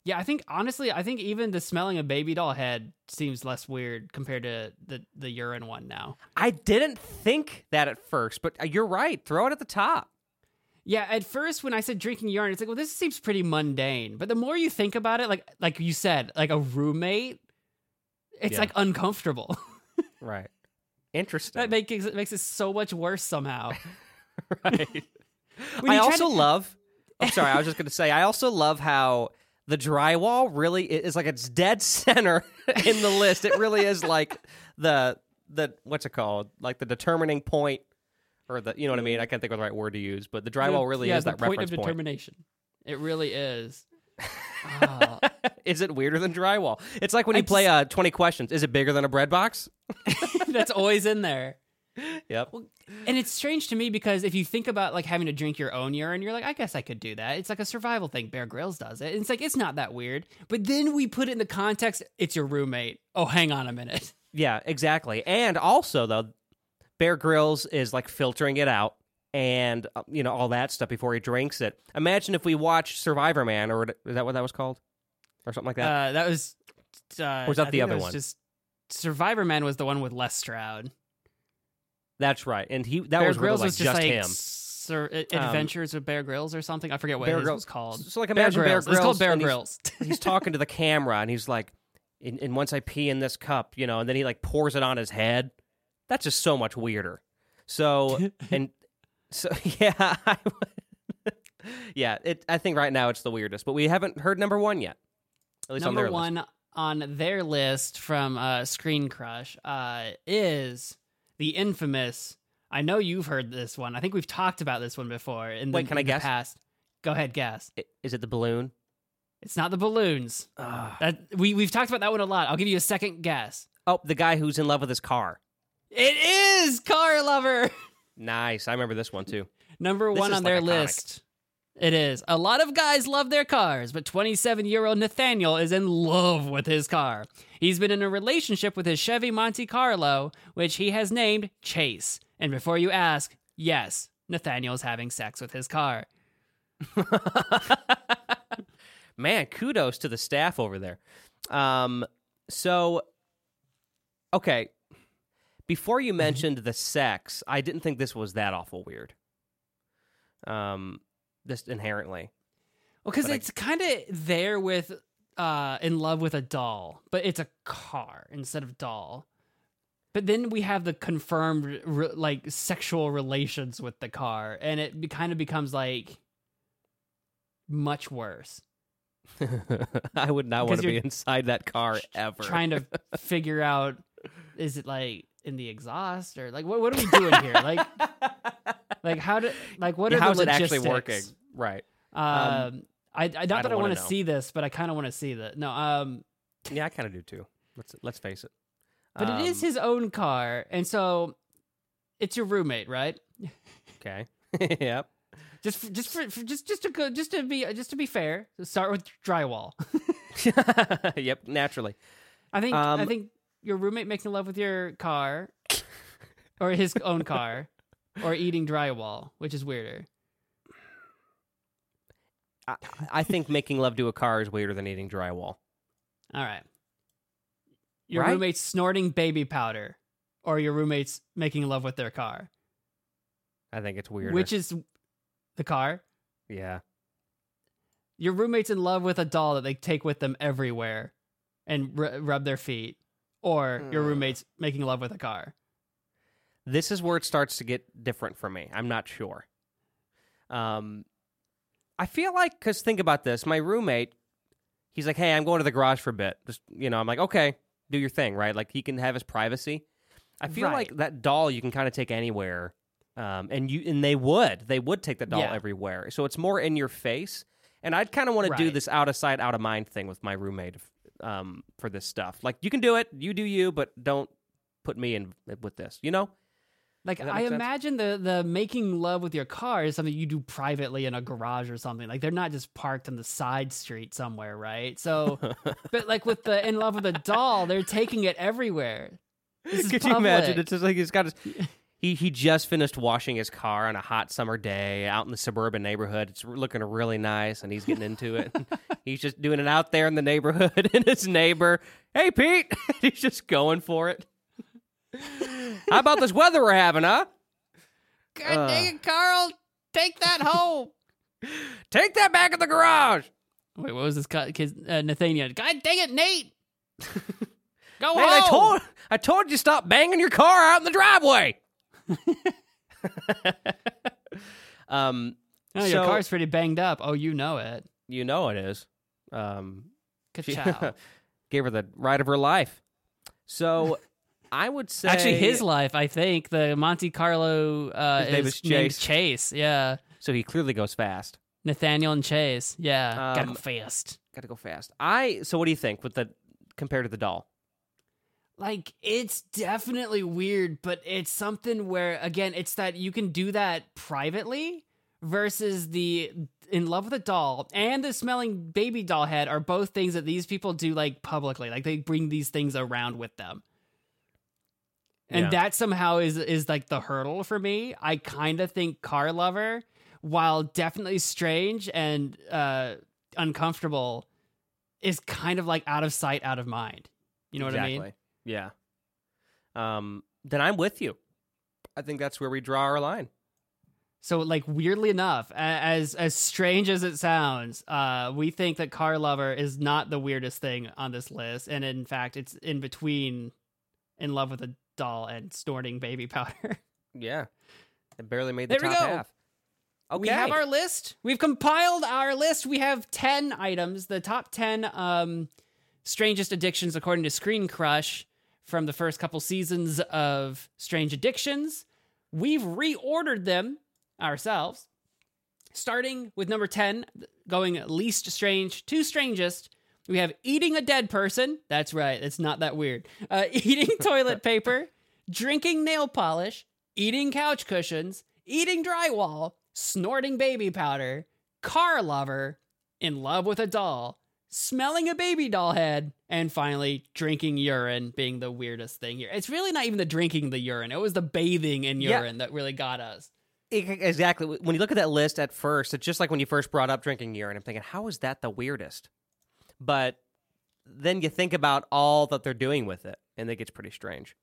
Yeah, I think honestly, I think even the smelling a baby doll head seems less weird compared to the the urine one now. I didn't think that at first, but uh, you're right. Throw it at the top. Yeah, at first when I said drinking urine, it's like, well, this seems pretty mundane. But the more you think about it, like like you said, like a roommate, it's Yeah. like uncomfortable. Right. Interesting. that makes it makes it so much worse somehow. right. I also to- love. I'm sorry. I was just going to say. I also love how the drywall really is like it's dead center in the list. It really is like the the what's it called? Like the determining point, or the you know what I mean. I can't think of the right word to use, but the drywall really yeah, is that point reference of point. determination. It really is. Ah, is it weirder than drywall? It's like when I you play uh, 20 questions. Is it bigger than a bread box? that's always in there. Yep. And it's strange to me because if you think about like having to drink your own urine, you're like, I guess I could do that. It's like a survival thing. Bear Grylls does it. And it's like it's not that weird. But then we put it in the context, it's your roommate. Oh, hang on a minute. Yeah, exactly. And also, though, Bear Grylls is like filtering it out and uh, you know all that stuff before he drinks it. Imagine if we watched Survivor Man, or is that what that was called, or something like that? Uh, that was. Uh, Or was that I the other was one? Just Survivor Man was the one with Les Stroud. That's right, and he that Bear was really Grylls like was just, like him. Sir, Adventures of Bear Grylls or something. I forget what Bear Grylls- was called. So like Bear imagine Bear Grylls. Grylls. It's called Bear and he's- Grylls. he's talking to the camera and he's like, and, and once I pee in this cup, you know, and then he like pours it on his head. That's just so much weirder. So and so yeah, I, yeah. It I think right now it's the weirdest, but we haven't heard number one yet. At least on Number their list. one on their list from uh, Screen Crush uh, is the infamous. I know you've heard this one. I think we've talked about this one before. In the, Wait, can I in the guess? Past. Go ahead, guess. I- Is it the balloon? It's not the balloons. That we we've talked about that one a lot. I'll give you a second guess. Oh, the guy who's in love with his car. It is Car Lover. Nice. I remember this one too. Number This one is, on like, their iconic. list. It is. A lot of guys love their cars, but 27 year old Nathaniel is in love with his car. He's been in a relationship with his Chevy Monte Carlo, which he has named Chase. And before you ask, yes, Nathaniel's having sex with his car. Man, kudos to the staff over there. Um, so, okay, before Mm-hmm. you mentioned the sex, I didn't think this was that awful weird. Um, just inherently, Well, because it's kind of there with uh, in love with a doll, but it's a car instead of doll. But then we have the confirmed re- like sexual relations with the car, and it be- kind of becomes like much worse. I would not want to be inside that car ever. Trying to figure out is it like in the exhaust or like what what are we doing here? Like like how do like what are how's the it actually working? Right. Um, I, I not that I want to see this, but I kind of want to see that. No, um, Yeah, I kind of do too. Let's let's face it. but it is Um, his own car, and so it's your roommate, right? okay. yep. Just just for, for just just to go just to be just to be fair, start with drywall. yep. Naturally. I think um, I Um, think your roommate making love with your car, or his own car, or eating drywall, which is weirder. I, I think making love to a car is weirder than eating drywall. All right, your Right? roommate's snorting baby powder, or your roommate's making love with their car. I think it's weirder. Which is the car? yeah. Your roommate's in love with a doll that they take with them everywhere and r- rub their feet, or your Hmm. roommate's making love with a car. This is where it starts to get different for me. I'm not sure. Um, I feel like because think about this, my roommate, he's like, "Hey, I'm going to the garage for a bit." Just you know, I'm like, "Okay, do your thing," right? Like he can have his privacy. I feel like that doll you can kind of take anywhere, um, and you and they would they would take the doll Yeah. everywhere. So it's more in your face, and I'd kind of want to do this out of sight, out of mind thing with my roommate um, for this stuff. Like you can do it, you do you, but don't put me in with this. You know? Like I sense? imagine the the making love with your car is something you do privately in a garage or something. Like they're not just parked on the side street somewhere, right? So, but like with the in love with a doll, they're taking it everywhere. This is Could you imagine? It's just like he's got his. He he just finished washing his car on a hot summer day out in the suburban neighborhood. It's looking really nice, and he's getting into it. he's just doing it out there in the neighborhood, and his neighbor, hey Pete, he's just going for it. How about this weather we're having, huh? God dang it, Carl! Take that home. Take that back in the garage. Wait, what was this guy- kid? Uh, Nathaniel. God dang it, Nate! Go Man, I told I told you to stop banging your car out in the driveway. um, Oh, your so- car's pretty banged up. Oh, you know it. you know it is. Um, She- Ka-chow. gave her the ride of her life. So I would say Actually, his life, I think, the Monte Carlo uh, His name is Chase. Chase. Yeah, So he clearly goes fast. Nathaniel and Chase. Yeah, gotta Um, go fast. Got to go fast. I. So what do you think with the compared to the doll? Like, it's definitely weird, but it's something where, again, it's that you can do that privately versus the in love with a doll and the smelling baby doll head are both things that these people do like publicly. Like, they bring these things around with them. And Yeah. that somehow is is like the hurdle for me. I kind of think car lover, while definitely strange and uh, uncomfortable, is kind of like out of sight, out of mind. You know what I mean? Yeah. Um, then I'm with you. I think that's where we draw our line. So, like, weirdly enough, as as strange as it sounds, uh, we think that car lover is not the weirdest thing on this list, and in fact, it's in between in love with a doll and snorting baby powder. Yeah. It barely made the There we top go. half. Okay. We have our list. We've compiled our list. We have 10 items, the top 10 um, strangest addictions according to Screen Crush from the first couple seasons of Strange Addictions. We've reordered them ourselves, starting with number 10, going least strange to strangest. We have eating a dead person. That's right. It's not that weird. Uh, eating toilet paper, drinking nail polish, eating couch cushions, eating drywall, snorting baby powder, car lover, in love with a doll, smelling a baby doll head, and finally drinking urine being the weirdest thing here. It's really not even the drinking the urine. It was the bathing in Yeah. urine that really got us. Exactly. When you look at that list at first, it's just like when you first brought up drinking urine. I'm thinking, how is that the weirdest? But then you think about all that they're doing with it, and it gets pretty strange.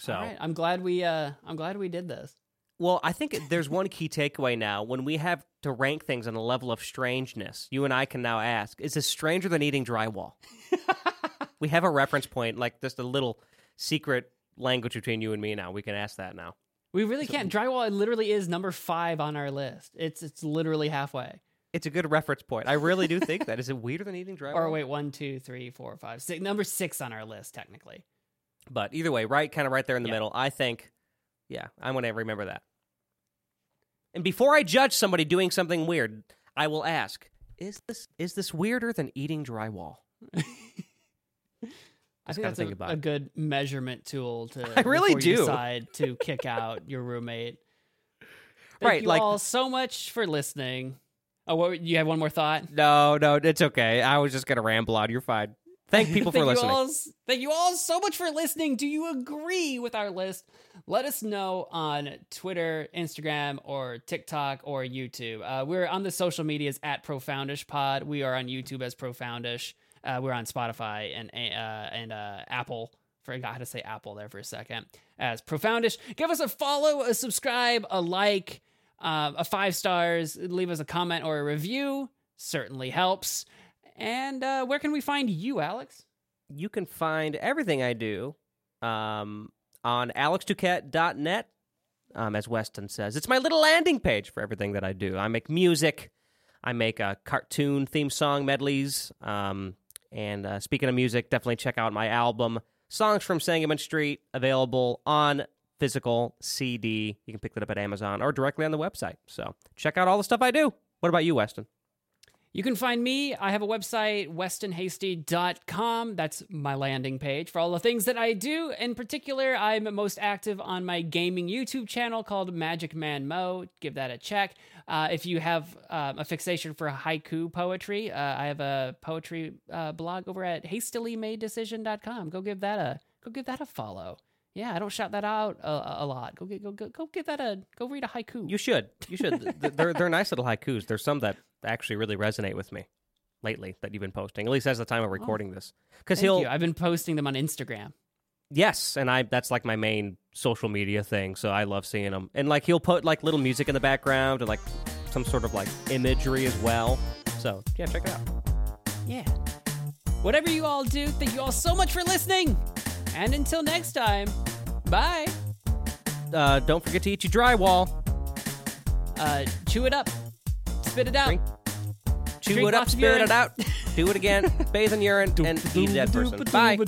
So, All right, I'm glad we uh I'm glad we did this. well, I think there's one key takeaway now. When we have to rank things on a level of strangeness, you and I can now ask: Is this stranger than eating drywall? we have a reference point, like just a little secret language between you and me. Now we can ask that now. We really can't. Drywall it literally is number five on our list. It's it's literally halfway. It's a good reference point. I really do think that. Is it weirder than eating drywall? Or wait, one, two, three, four, five, six. Number six on our list, technically. But either way, right, kind of right there in the Yeah. middle. I think, yeah, I'm going to remember that. And before I judge somebody doing something weird, I will ask: Is this is this weirder than eating drywall? I think that's think a, about a good measurement tool to. I really do. decide to kick out your roommate. Thank Right, you like- all so much for listening. Oh, what, you have one more thought? No, no, it's okay. I was just going to ramble on. You're fine. Thank people for thank listening. You all, thank you all so much for listening. Do you agree with our list? Let us know on Twitter, Instagram, or TikTok or YouTube. Uh, we're on the social medias at Profoundish Pod. We are on YouTube as Profoundish. Uh, we're on Spotify and uh, and uh, Apple. Forgot how to say Apple there for a second. As Profoundish, give us a follow, a subscribe, a like, uh, a five stars. Leave us a comment or a review. Certainly helps. And uh, where can we find you, Alex? you can find everything I do um, on alexduquette.net. Um, as Weston says, it's my little landing page for everything that I do. I make music, I make a cartoon theme song medleys. Um, and uh, speaking of music, definitely check out my album, Songs from Sangamon Street, available on physical CD. You can pick that up at Amazon or directly on the website. So check out all the stuff I do. What about you, Weston? You can find me. I have a website, westonhasty.com. That's my landing page for all the things that I do. In particular, I'm most active on my gaming YouTube channel called Magic Man Mo. Give that a check. Uh, if you have um, a fixation for haiku poetry, uh, I have a poetry uh, blog over at hastilymadedecision.com. Go give that a go give that a follow. Yeah, I don't shout that out a, a lot. Go get go, go go give that a go read a haiku. You should. You should. They're they're nice little haikus. There's some that actually really resonate with me lately that you've been posting. At least as the time of oh. recording this, because he'll you. I've been posting them on Instagram. yes, and I that's like my main social media thing. So I love seeing them. And like he'll put like little music in the background and like some sort of like imagery as well. So yeah, check it out. Yeah. Whatever you all do, thank you all so much for listening. And until next time, bye. Uh, don't forget to eat your drywall. Uh, chew it up, spit it out. Drink- Chew Drink it up, spit urine. it out, do it again, bathe in urine, and eat a dead person. Bye.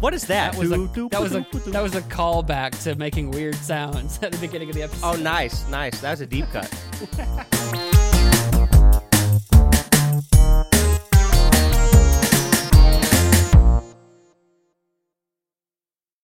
What is that? That was a that was a that was a callback to making weird sounds at the beginning of the episode. Oh, nice, nice. That was a deep cut.